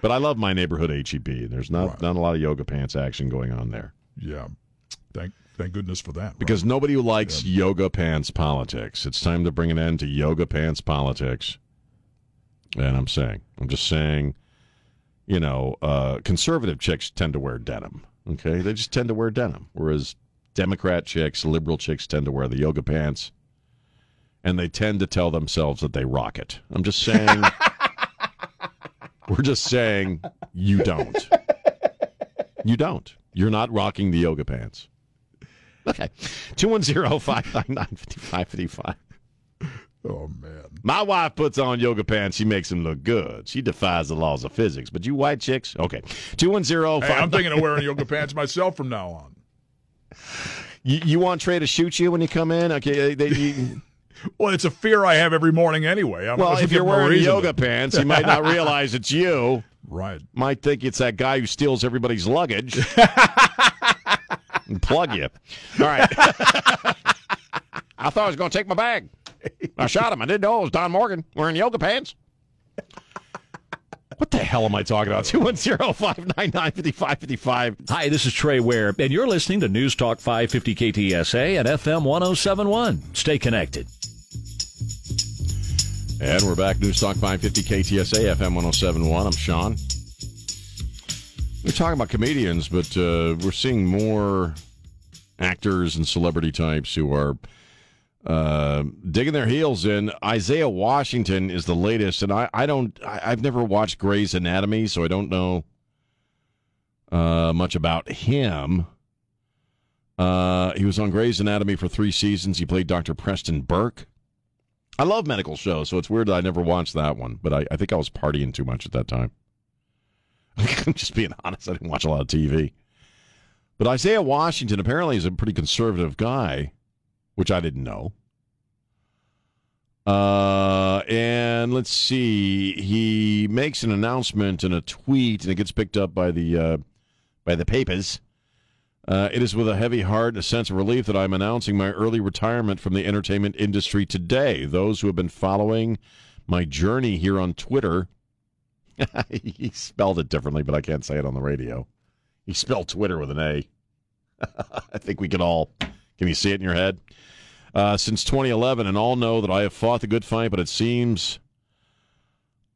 But I love my neighborhood HEB. There's not Right. not a lot of yoga pants action going on there Yeah. Thank thank goodness for that. because right? nobody likes yoga pants politics. It's time to bring an end to yoga pants politics. And I'm saying, I'm just saying, you know, uh, conservative chicks tend to wear denim. Okay, they just tend to wear denim, whereas Democrat chicks, liberal chicks tend to wear the yoga pants, and they tend to tell themselves that they rock it. I'm just saying. We're just saying you don't. You don't. You're not rocking the yoga pants. Okay. 210 599 5555. oh man. My wife puts on yoga pants. She makes them look good. She defies the laws of physics. But you white chicks? Okay. 210 Hey, I'm thinking of wearing yoga pants myself from now on. You, you want Trey to shoot you when you come in? Okay, they, you, Well, it's a fear I have every morning anyway. I'm well, if you're give him a wearing yoga to- pants, you might not realize it's you. right? Might think it's that guy who steals everybody's luggage and plug you. All right. I thought I was going to take my bag. I shot him. I didn't know it was Don Morgan wearing yoga pants. What the hell am I talking about? 210 599 5555. Hi, this is Trey Ware, and you're listening to News Talk 550 KTSA and FM 1071. Stay connected. And we're back. News Talk 550 KTSA FM 1071. I'm Sean. We're talking about comedians, but uh, we're seeing more actors and celebrity types who are uh, digging their heels in. Isaiah Washington is the latest, and I, I don't, I, I've never watched Grey's Anatomy, so I don't know uh, much about him. Uh, he was on Grey's Anatomy for three seasons. He played Dr. Preston Burke. I love medical shows, so it's weird that I never watched that one. But I, I think I was partying too much at that time. I'm just being honest. I didn't watch a lot of TV. But Isaiah Washington apparently is a pretty conservative guy, which I didn't know. Uh, and let's see. He makes an announcement in a tweet, and it gets picked up by the uh, by the papers. Uh, it is with a heavy heart a sense of relief that I'm announcing my early retirement from the entertainment industry today. Those who have been following my journey here on Twitter, he spelled it differently, but I can't say it on the radio. He spelled Twitter with an A. I think we can all. Can you see it in your head? Uh, since 2011, and all know that I have fought the good fight, but it seems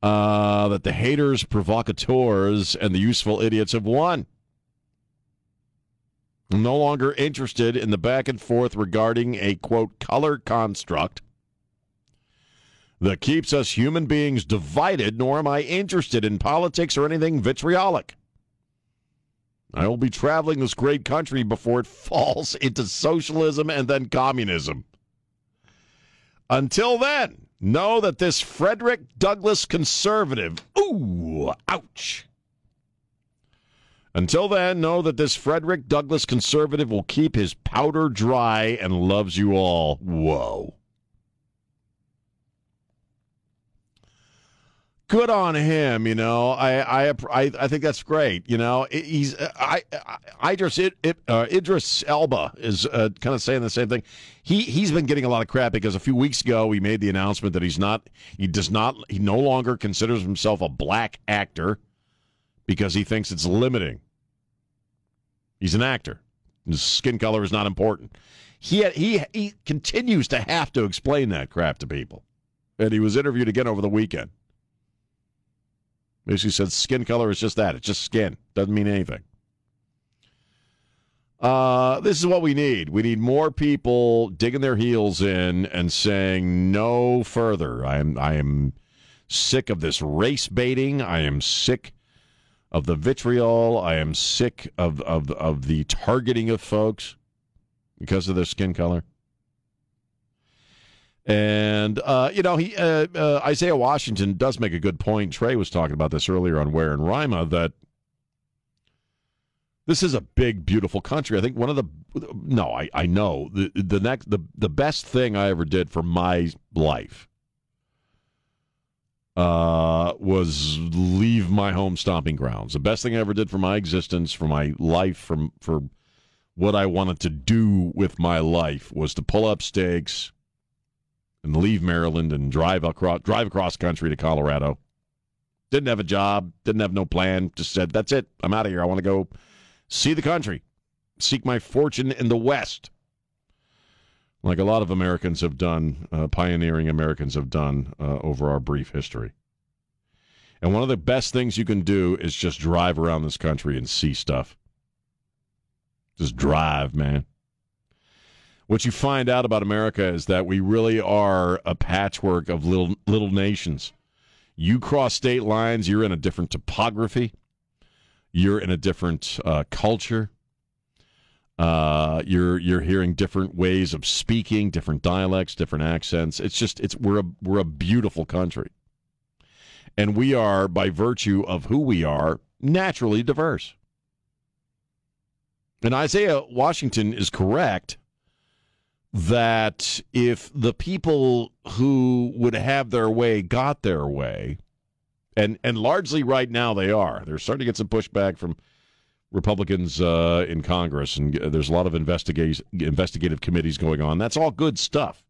uh, that the haters, provocateurs, and the useful idiots have won. I'm no longer interested in the back and forth regarding a quote color construct that keeps us human beings divided, nor am I interested in politics or anything vitriolic. I will be traveling this great country before it falls into socialism and then communism. Until then, know that this Frederick Douglass conservative, ooh, ouch. Until then, know that this Frederick Douglass conservative will keep his powder dry and loves you all. Whoa. Good on him, you know. I I I, I think that's great. You know, he's I, I Idris it, it, uh, Idris Elba is uh, kind of saying the same thing. He he's been getting a lot of crap because a few weeks ago he made the announcement that he's not he does not he no longer considers himself a black actor because he thinks it's limiting. He's an actor. His skin color is not important. He he he continues to have to explain that crap to people. And he was interviewed again over the weekend. Basically said skin color is just that. It's just skin. Doesn't mean anything. Uh, this is what we need. We need more people digging their heels in and saying no further. I am I am sick of this race baiting. I am sick of the vitriol. I am sick of, of, of the targeting of folks because of their skin color. And, uh, you know, he uh, uh, Isaiah Washington does make a good point. Trey was talking about this earlier on Ware and Rima that this is a big, beautiful country. I think one of the no, I, I know the the next the the best thing I ever did for my life uh, was leave my home stomping grounds. The best thing I ever did for my existence, for my life, for for what I wanted to do with my life was to pull up stakes and leave Maryland and drive across drive across country to Colorado. Didn't have a job, didn't have no plan. Just said, "That's it. I'm out of here. I want to go see the country, seek my fortune in the West." like a lot of Americans have done, uh, pioneering Americans have done uh, over our brief history. And one of the best things you can do is just drive around this country and see stuff. Just drive, man. What you find out about America is that we really are a patchwork of little little nations. You cross state lines, you're in a different topography, you're in a different uh, culture. Uh, you're you're hearing different ways of speaking, different dialects, different accents. It's just it's we're a we're a beautiful country, and we are by virtue of who we are naturally diverse. And Isaiah Washington is correct that if the people who would have their way got their way, and and largely right now they are, they're starting to get some pushback from Republicans uh, in Congress, and there's a lot of investigative investigative committees going on. That's all good stuff.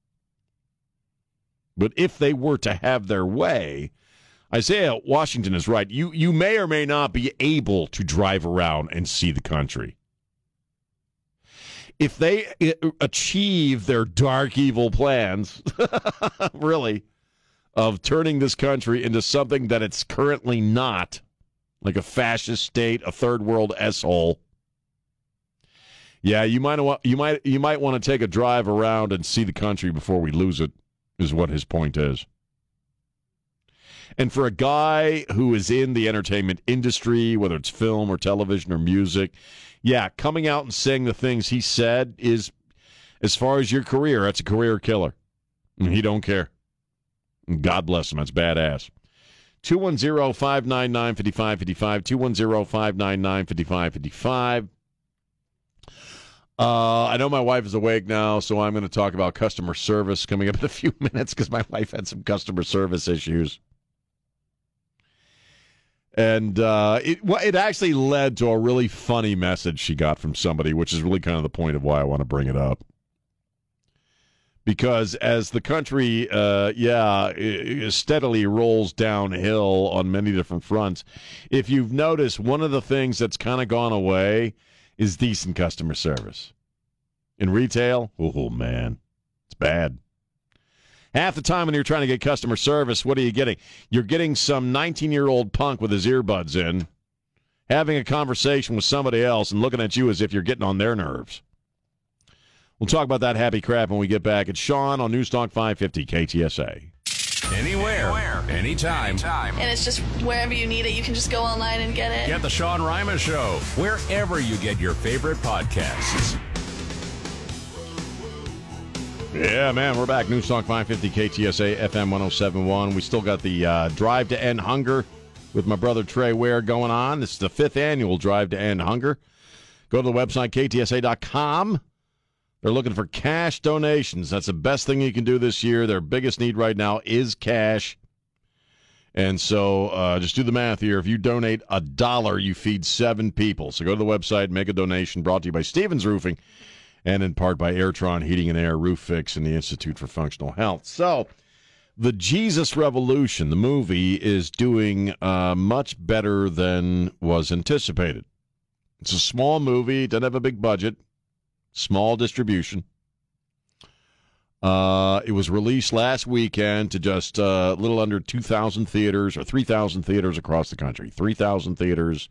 But if they were to have their way, Isaiah Washington is right. You you may or may not be able to drive around and see the country if they uh, achieve their dark, evil plans, really, of turning this country into something that it's currently not, like a fascist state, a third world s-hole. Yeah, you might want you might you might want to take a drive around and see the country before we lose it. Is what his point is. And for a guy who is in the entertainment industry, whether it's film or television or music, yeah, coming out and saying the things he said is, as far as your career, that's a career killer. He don't care. God bless him. That's badass. 210 599 5555. 210 599 5555. Uh, I know my wife is awake now, so I'm going to talk about customer service coming up in a few minutes because my wife had some customer service issues and uh, it it actually led to a really funny message she got from somebody, which is really kind of the point of why I want to bring it up. Because as the country, uh, yeah, steadily rolls downhill on many different fronts, if you've noticed, one of the things that's kind of gone away is decent customer service. In retail, oh man, it's bad. Half the time when you're trying to get customer service, what are you getting? You're getting some 19 year old punk with his earbuds in, having a conversation with somebody else and looking at you as if you're getting on their nerves. We'll talk about that happy crap when we get back. It's Sean on Newstalk 550 KTSA. Anywhere, Anywhere. Anytime. Anytime. And it's just wherever you need it, you can just go online and get it. Get the Sean Rima Show wherever you get your favorite podcasts. Yeah, man, we're back. News Talk 550 KTSA FM 1071. We still got the uh, Drive to End Hunger with my brother Trey Ware going on. This is the fifth annual Drive to End Hunger. Go to the website, ktsa.com. They're looking for cash donations. That's the best thing you can do this year. Their biggest need right now is cash. And so uh, just do the math here. If you donate a dollar, you feed seven people. So go to the website, make a donation. Brought to you by Stevens Roofing and in part by Airtron Heating and Air Roof Fix and the Institute for Functional Health. So, the Jesus Revolution, the movie, is doing uh, much better than was anticipated. It's a small movie, doesn't have a big budget, small distribution. Uh, it was released last weekend to just uh, a uh, little under 2,000 theaters or 3,000 theaters across the country. 3,000 theaters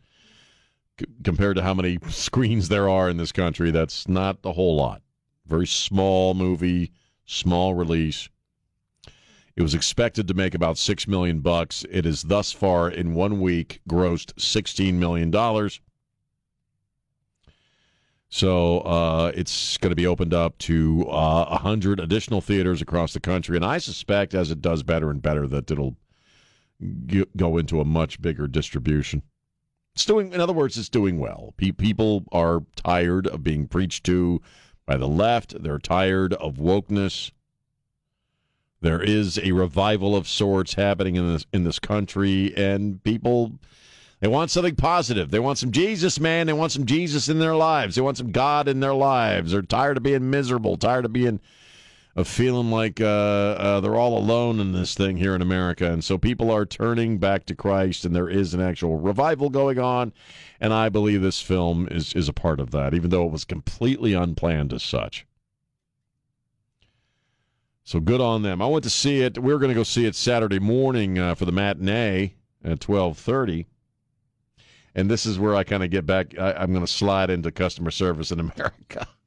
compared to how many screens there are in this country, that's not a whole lot. Very small movie, small release. It was expected to make about six million bucks. It has thus far in one week grossed sixteen million dollars. So uh, it's going to be opened up to uh, a uh, hundred additional theaters across the country, and I suspect as it does better and better that it'll go into a much bigger distribution. It's doing, in other words, it's doing well. Pe- people are tired of being preached to by the left. They're tired of wokeness. There is a revival of sorts happening in this in this country, and people they want something positive. They want some Jesus, man. They want some Jesus in their lives. They want some God in their lives. They're tired of being miserable, tired of being of feeling like uh, uh, they're all alone in this thing here in America. And so people are turning back to Christ, and there is an actual revival going on. And I believe this film is, is a part of that, even though it was completely unplanned as such. So good on them. I went to see it. We are going to go see it Saturday morning uh, for the matinee at twelve thirty. And this is where I kind of get back. I, I'm going to slide into customer service in America.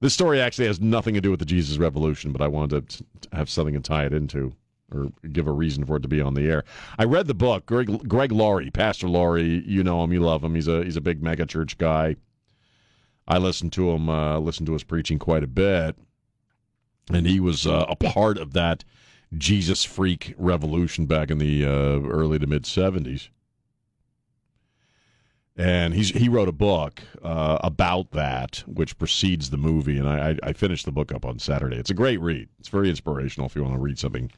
This story actually has nothing to do with the Jesus Revolution, but I wanted to have something to tie it into or give a reason for it to be on the air. I read the book. Greg, Greg Laurie, Pastor Laurie, you know him, you love him. He's a he's a big megachurch guy. I listened to him, uh, listened to his preaching quite a bit, and he was uh, a part of that Jesus freak revolution back in the uh, early to mid seventies. And he's he wrote a book uh, about that, which precedes the movie. And I, I, finished the book up on Saturday. It's a great read. It's very inspirational if you want to read something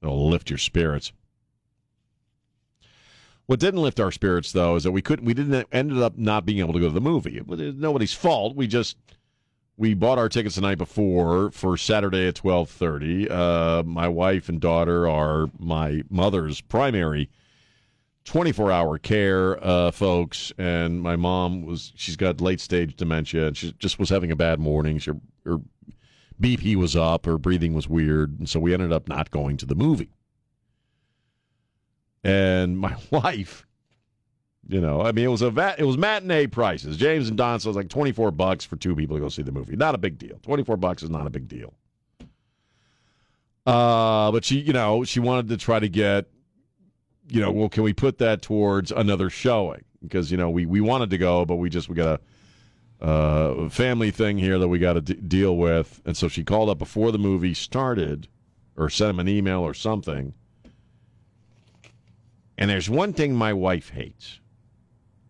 that'll lift your spirits. What didn't lift our spirits though is that we couldn't. We didn't ended up not being able to go to the movie. It was nobody's fault. We just we bought our tickets the night before for Saturday at twelve thirty. Uh, my wife and daughter are my mother's primary twenty four hour care uh, folks, and my mom was she's got late stage dementia, and she just was having a bad morning. She, her BP was up, her breathing was weird, and so we ended up not going to the movie. And my wife you know, I mean, it was a vat, it was matinee prices. James and Don said it was like twenty four bucks for two people to go see the movie. Not a big deal. Twenty four bucks is not a big deal. Uh, but she, you know, she wanted to try to get, you know, well, can we put that towards another showing? Because you know, we we wanted to go, but we just we got a uh, family thing here that we got to d- deal with, and so she called up before the movie started, or sent him an email or something. And there's one thing my wife hates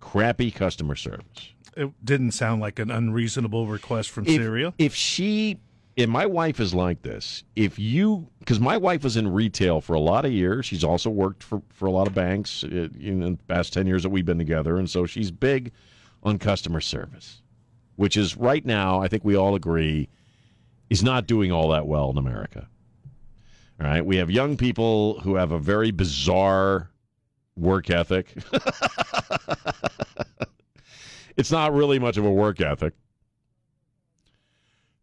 crappy customer service. It didn't sound like an unreasonable request from If, Syria. if she, and my wife is like this, if you, because my wife was in retail for a lot of years, she's also worked for, for a lot of banks uh, in the past 10 years that we've been together. And so she's big on customer service, which is right now, I think we all agree, is not doing all that well in America. All right. We have young people who have a very bizarre work ethic. it's not really much of a work ethic.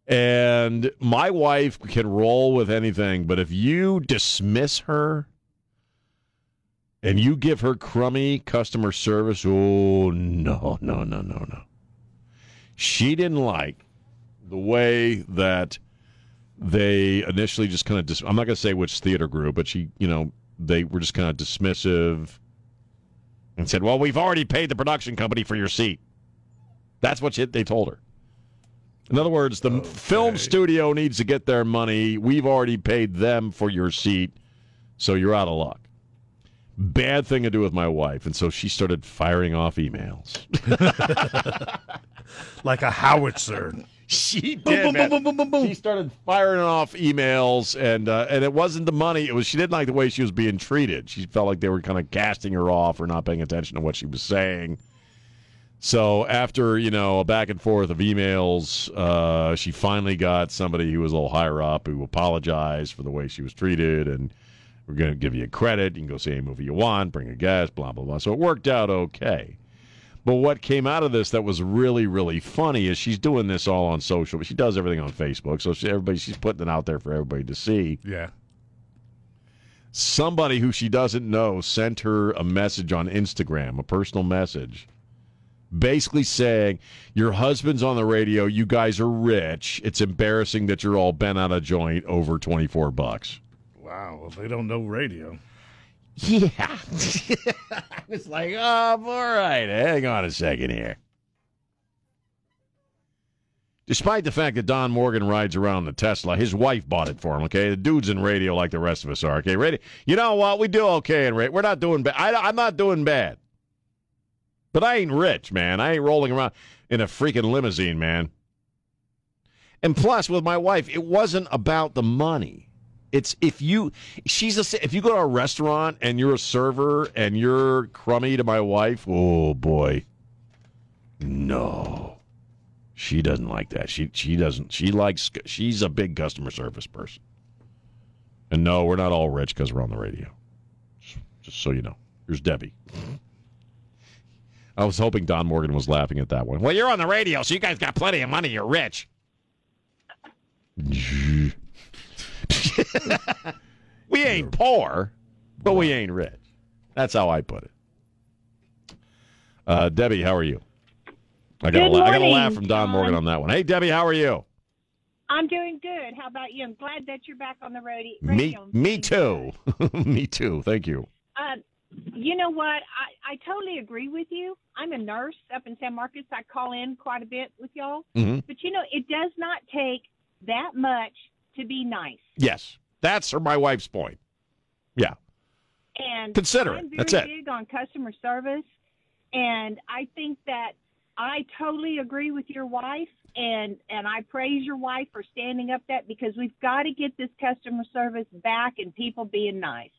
And my wife can roll with anything, but if you dismiss her and you give her crummy customer service, oh, no, no, no, no, no. She didn't like the way that they initially just kind of, dis- I'm not going to say which theater group, but she, you know, they were just kind of dismissive and said, well, we've already paid the production company for your seat. That's what she, they told her. In other words, the film studio needs to get their money. We've already paid them for your seat, so you're out of luck. Bad thing to do with my wife. And so she started firing off emails. like a howitzer. She did. man. She started firing off emails, and uh, and it wasn't the money. It was she didn't like the way she was being treated. She felt like they were kind of casting her off or not paying attention to what she was saying. So after you know a back and forth of emails, uh, she finally got somebody who was a little higher up who apologized for the way she was treated, and we're going to give you credit. You can go see any movie you want, bring a guest, blah blah blah. So it worked out okay. But what came out of this that was really, really funny is she's doing this all on social. She does everything on Facebook, so she, everybody she's putting it out there for everybody to see. Yeah. Somebody who she doesn't know sent her a message on Instagram, a personal message, basically saying, "Your husband's on the radio. You guys are rich. It's embarrassing that you're all bent out of joint over twenty four bucks." Wow. Well, they don't know radio. Yeah. I was like, oh, all right. Hang on a second here. Despite the fact that Don Morgan rides around the Tesla, his wife bought it for him. Okay, the dude's in radio like the rest of us are. Okay, radio. You know what? We do okay in radio. We're not doing bad. I, I'm not doing bad. But I ain't rich, man. I ain't rolling around in a freaking limousine, man. And plus, with my wife, it wasn't about the money. It's if you she's a if you go to a restaurant and you're a server and you're crummy to my wife, oh boy. No. She doesn't like that. She she doesn't she likes she's a big customer service person. And no, we're not all rich cuz we're on the radio. Just, just so you know. Here's Debbie. I was hoping Don Morgan was laughing at that one. Well, you're on the radio, so you guys got plenty of money. You're rich. we ain't poor, but we ain't rich. That's how I put it. Uh, Debbie, how are you? I got, a, la- I got a laugh from Don. Morgan on that one. Hey, Debbie, how are you? I'm doing good. How about you? I'm glad that you're back on the roadie. Me, radio. Me too. me too. Thank you. good. You know what? I, I totally agree with you. I'm a nurse up in San Marcos. I call in quite a bit with y'all. Mhm. But you know, it does not take that much to be nice. Yes, that's my wife's point. Yeah. And Consider it. I'm very That's it. big on customer service. And I think that I totally agree with your wife and and I praise your wife for standing up that because we've got to get this customer service back and people being nice.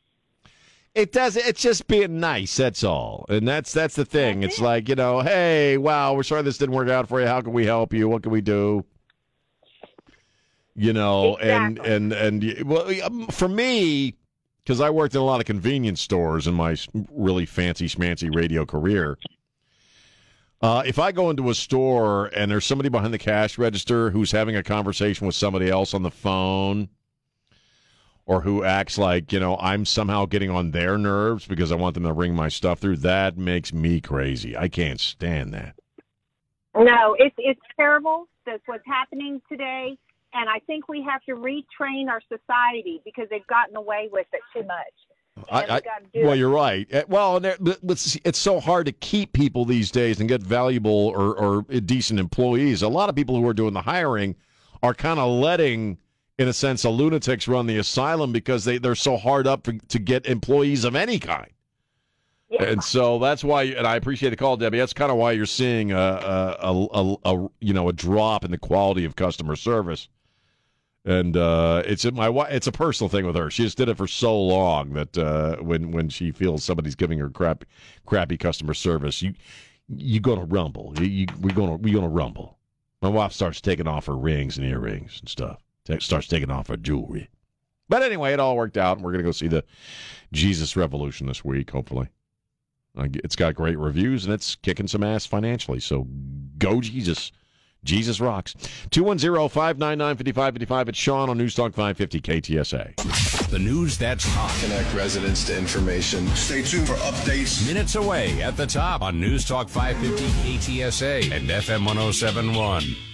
It does. It's just being nice. That's all, and that's that's the thing. That's it's it. like you know, hey, wow, we're sorry this didn't work out for you. How can we help you? What can we do? You know, Exactly. and and and well, um, for me, because I worked in a lot of convenience stores in my really fancy schmancy radio career. Uh, if I go into a store and there's somebody behind the cash register who's having a conversation with somebody else on the phone, or who acts like you know I'm somehow getting on their nerves because I want them to ring my stuff through. That makes me crazy. I can't stand that. No, it's it's terrible. That's what's happening today, and I think we have to retrain our society because they've gotten away with it too much. I, I, well, it. you're right. Eh, Well, and there- but it's, it's so hard to keep people these days and get valuable or, or decent employees. A lot of people who are doing the hiring are kind of letting, in a sense, the lunatics run the asylum because they, they're so hard up for, to get employees of any kind. Yeah. And so that's why, and I appreciate the call, Debbie. That's kind of why you're seeing a, a, a, a, a you know a drop in the quality of customer service. And uh, it's a, my wi- it's a personal thing with her. She just did it for so long that uh, when when she feels somebody's giving her crap crappy customer service, you you gonna rumble. You, you, we're gonna we gonna rumble. My wife starts taking off her rings and earrings and stuff. Ta- starts taking off her jewelry. But anyway, it all worked out, and we're gonna go see the Jesus Revolution this week. Hopefully, it's got great reviews and it's kicking some ass financially. So go Jesus. Jesus rocks. 210-599-5555. It's Sean on News Talk 550 KTSA. The news that's hot. Connect residents to information. Stay tuned for updates. Minutes away at the top on News Talk 550 KTSA and FM 1071.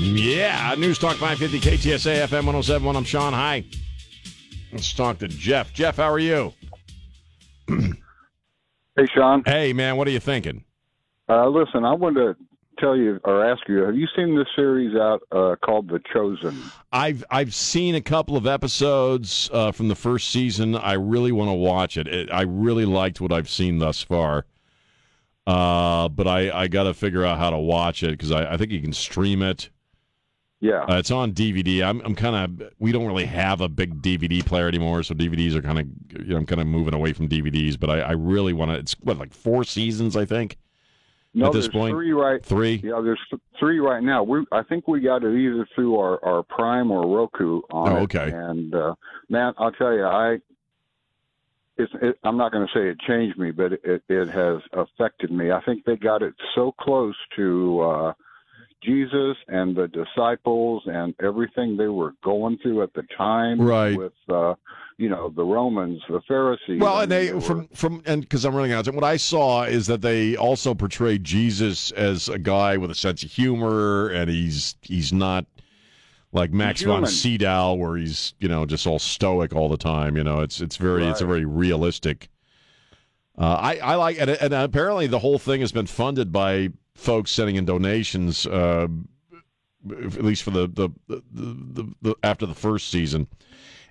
Yeah, News Talk 550 KTSA FM 1071. I'm Sean. Hi. Let's talk to Jeff. Jeff, how are you? Hey, Sean. Hey, man, what are you thinking? Uh, listen, I wanted to tell you or ask you: Have you seen this series out uh, called The Chosen? I've I've seen a couple of episodes uh, from the first season. I really want to watch it. it. I really liked what I've seen thus far. Uh, but I, I got to figure out how to watch it because I, I think you can stream it. Yeah. Uh, it's on DVD. I'm I'm kind of we don't really have a big DVD player anymore, so DVDs are kind of you know I'm kind of moving away from DVDs. But I, I really want to. It's what like four seasons, I think. no, at this there's point? three right. Three. Yeah, there's th- three right now. We I think we got it either through our, our Prime or Roku on Oh, it. okay. And uh, man, I'll tell you, I it's it, I'm not going to say it changed me, but it it has affected me. I think they got it so close to uh, Jesus and the disciples and everything they were going through at the time, Right. With uh, you know the Romans, the Pharisees. Well, and they from from and because I'm running out of time. What I saw is that they also portrayed Jesus as a guy with a sense of humor, and he's he's not like Max von human. Sydow, where he's you know just all stoic all the time. You know, it's it's very it's a very realistic. Uh, I I like and, and apparently the whole thing has been funded by folks sending in donations. Uh, at least for the the, the, the, the after the first season.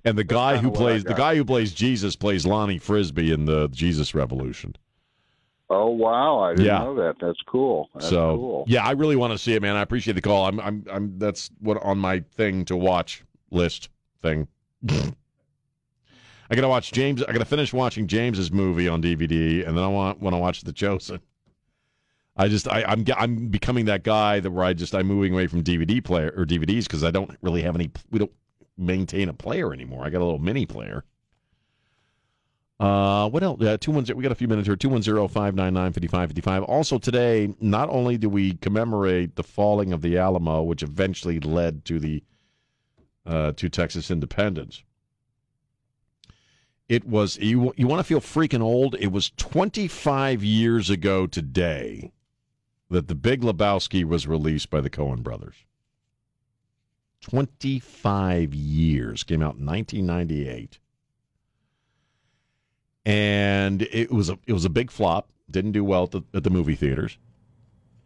And the guy who plays the guy who plays Jesus plays Lonnie Frisbee in the Jesus Revolution. Oh wow, I didn't Yeah. know that. That's cool. That's so cool. yeah, I really want to see it, man. I appreciate the call. I'm I'm I'm that's what on my thing to watch list thing. I gotta watch James. I gotta finish watching James's movie on DVD, and then I want want to watch The Chosen. I just I, I'm I'm becoming that guy that where I just I'm moving away from DVD player or DVDs because I don't really have any. We don't maintain a player anymore. I got a little mini player. Uh, what else? Uh, two one zero. We got a few minutes here. Two one zero five nine nine fifty five fifty five. Also today, not only do we commemorate the falling of the Alamo, which eventually led to the uh, to Texas independence. It was you. You want to feel freaking old? It was twenty five years ago today that the Big Lebowski was released by the Coen Brothers. Twenty five years came out in nineteen ninety eight and it was a it was a big flop. Didn't do well at the, at the movie theaters.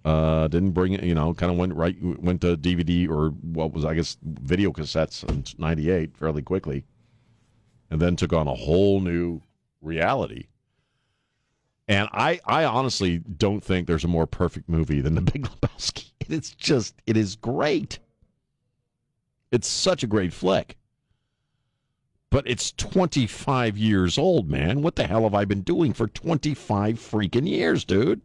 Uh, didn't bring it. You know, kind of went right went to DVD or what was I guess video cassettes in '98 fairly quickly. and then took on a whole new reality. And I, I honestly don't think there's a more perfect movie than The Big Lebowski. It's just, it is great. It's such a great flick. But it's 25 years old, man. What the hell have I been doing for 25 freaking years, dude?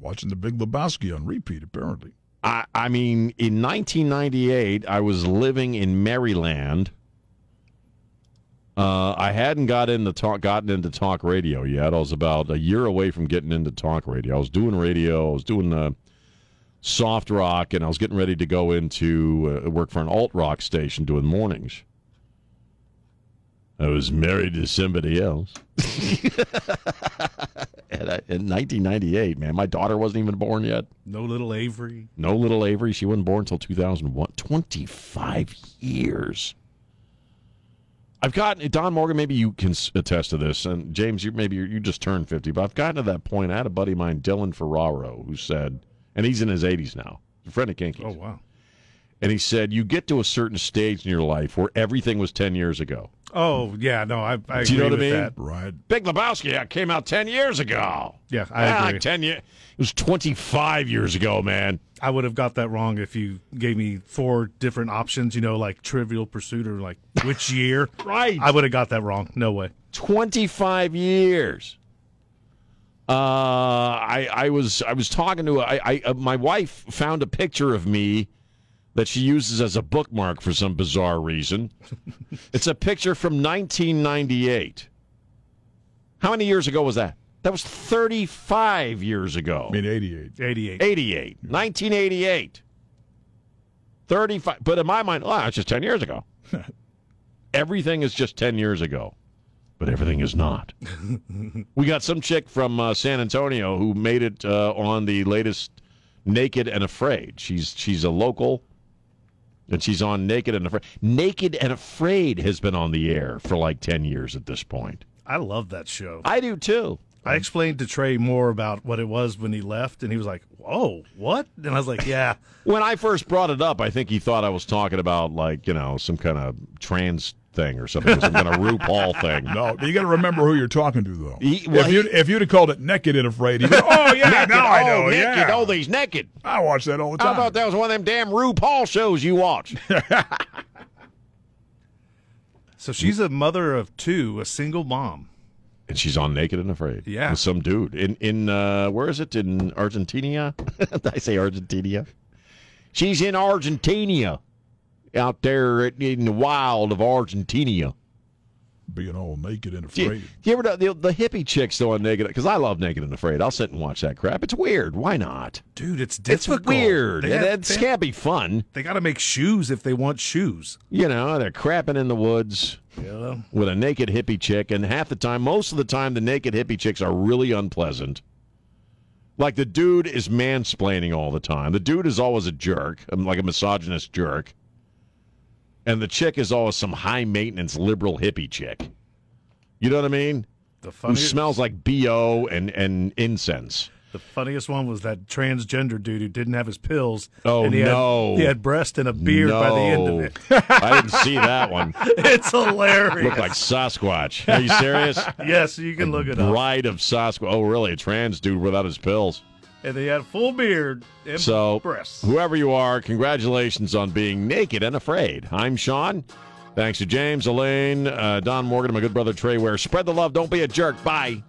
Watching The Big Lebowski on repeat, apparently. I, I mean, in 1998, I was living in Maryland. Uh, I hadn't got into talk, gotten into talk radio yet. I was about a year away from getting into talk radio. I was doing radio. I was doing uh, soft rock, and I was getting ready to go into uh, work for an alt rock station doing mornings. I was married to somebody else. And I- in 1998, man, my daughter wasn't even born yet. No little Avery. No little Avery. She wasn't born until 2001. 25 years. I've gotten, Don Morgan, maybe you can attest to this. And James, you maybe you you just turned 50, but I've gotten to that point. I had a buddy of mine, Dylan Ferraro, who said, and he's in his 80s now, a friend of Kinky's. Oh wow. And he said, you get to a certain stage in your life where everything was 10 years ago. Oh yeah, no, I, I Do you know what I mean? that. Right. Big Lebowski yeah, came out 10 years ago. Yeah, I Ah, agree. like 10 years. It was 25 years ago, man. I would have got that wrong if you gave me four different options. You know, like Trivial Pursuit or like which year. Right. I would have got that wrong. No way. 25 years. Uh, I I was I was talking to I, I uh, my wife found a picture of me that she uses as a bookmark for some bizarre reason. it's a picture from 1998. How many years ago was that? That was 35 years ago. I mean, 88. 88. 88. 1988. 35. But in my mind, oh, it's just 10 years ago. everything is just 10 years ago. But everything is not. we got some chick from uh, San Antonio who made it uh, on the latest Naked and Afraid. She's she's a local and she's on Naked and Afraid. Naked and Afraid has been on the air for like 10 years at this point. I love that show. I do too. I explained to Trey more about what it was when he left, and he was like, "Whoa, what?" And I was like, "Yeah." When I first brought it up, I think he thought I was talking about like you know some kind of trans thing or something, some kind of RuPaul thing. No, you got to remember who you're talking to, though. He- well, if you if you'd have called it naked and afraid, he'd go, oh yeah, naked, now I know. oh, know, naked, yeah. oh, these naked. I watch that all the time. I thought that was one of them damn RuPaul shows you watch? So she's a mother of two, a single mom. and she's on Naked and Afraid. Yeah. with some dude in in uh, where is it in Argentina? Did I say Argentina? She's in Argentina, out there in the wild of Argentina. Being all naked and afraid. do you ever know the, the hippie chicks though on Naked? Because I love Naked and Afraid. I'll sit and watch that crap. It's weird. Why not? Dude, it's difficult. It's weird. Have- it can't be fun. They got to make shoes if they want shoes. You know, they're crapping in the woods Yeah. with a naked hippie chick, and half the time, most of the time, the naked hippie chicks are really unpleasant. Like the dude is mansplaining all the time. The dude is always a jerk, um, like a misogynist jerk. And the chick is always some high maintenance liberal hippie chick. You know what I mean? The Who smells like BO and, and incense. the funniest one was that transgender dude who didn't have his pills. Oh, and he no. Had, he had breast and a beard by the end of it. I didn't see that one. It's hilarious. Looked like Sasquatch. Are you serious? yes, you can look it up. Bride of Sasquatch. Oh, really? A trans dude without his pills. And he had a full beard and So, breasts. whoever you are, congratulations on being naked and afraid. I'm Sean. Thanks to James, Elaine, uh, Don Morgan, and my good brother Trey Ware. Spread the love. Don't be a jerk. Bye.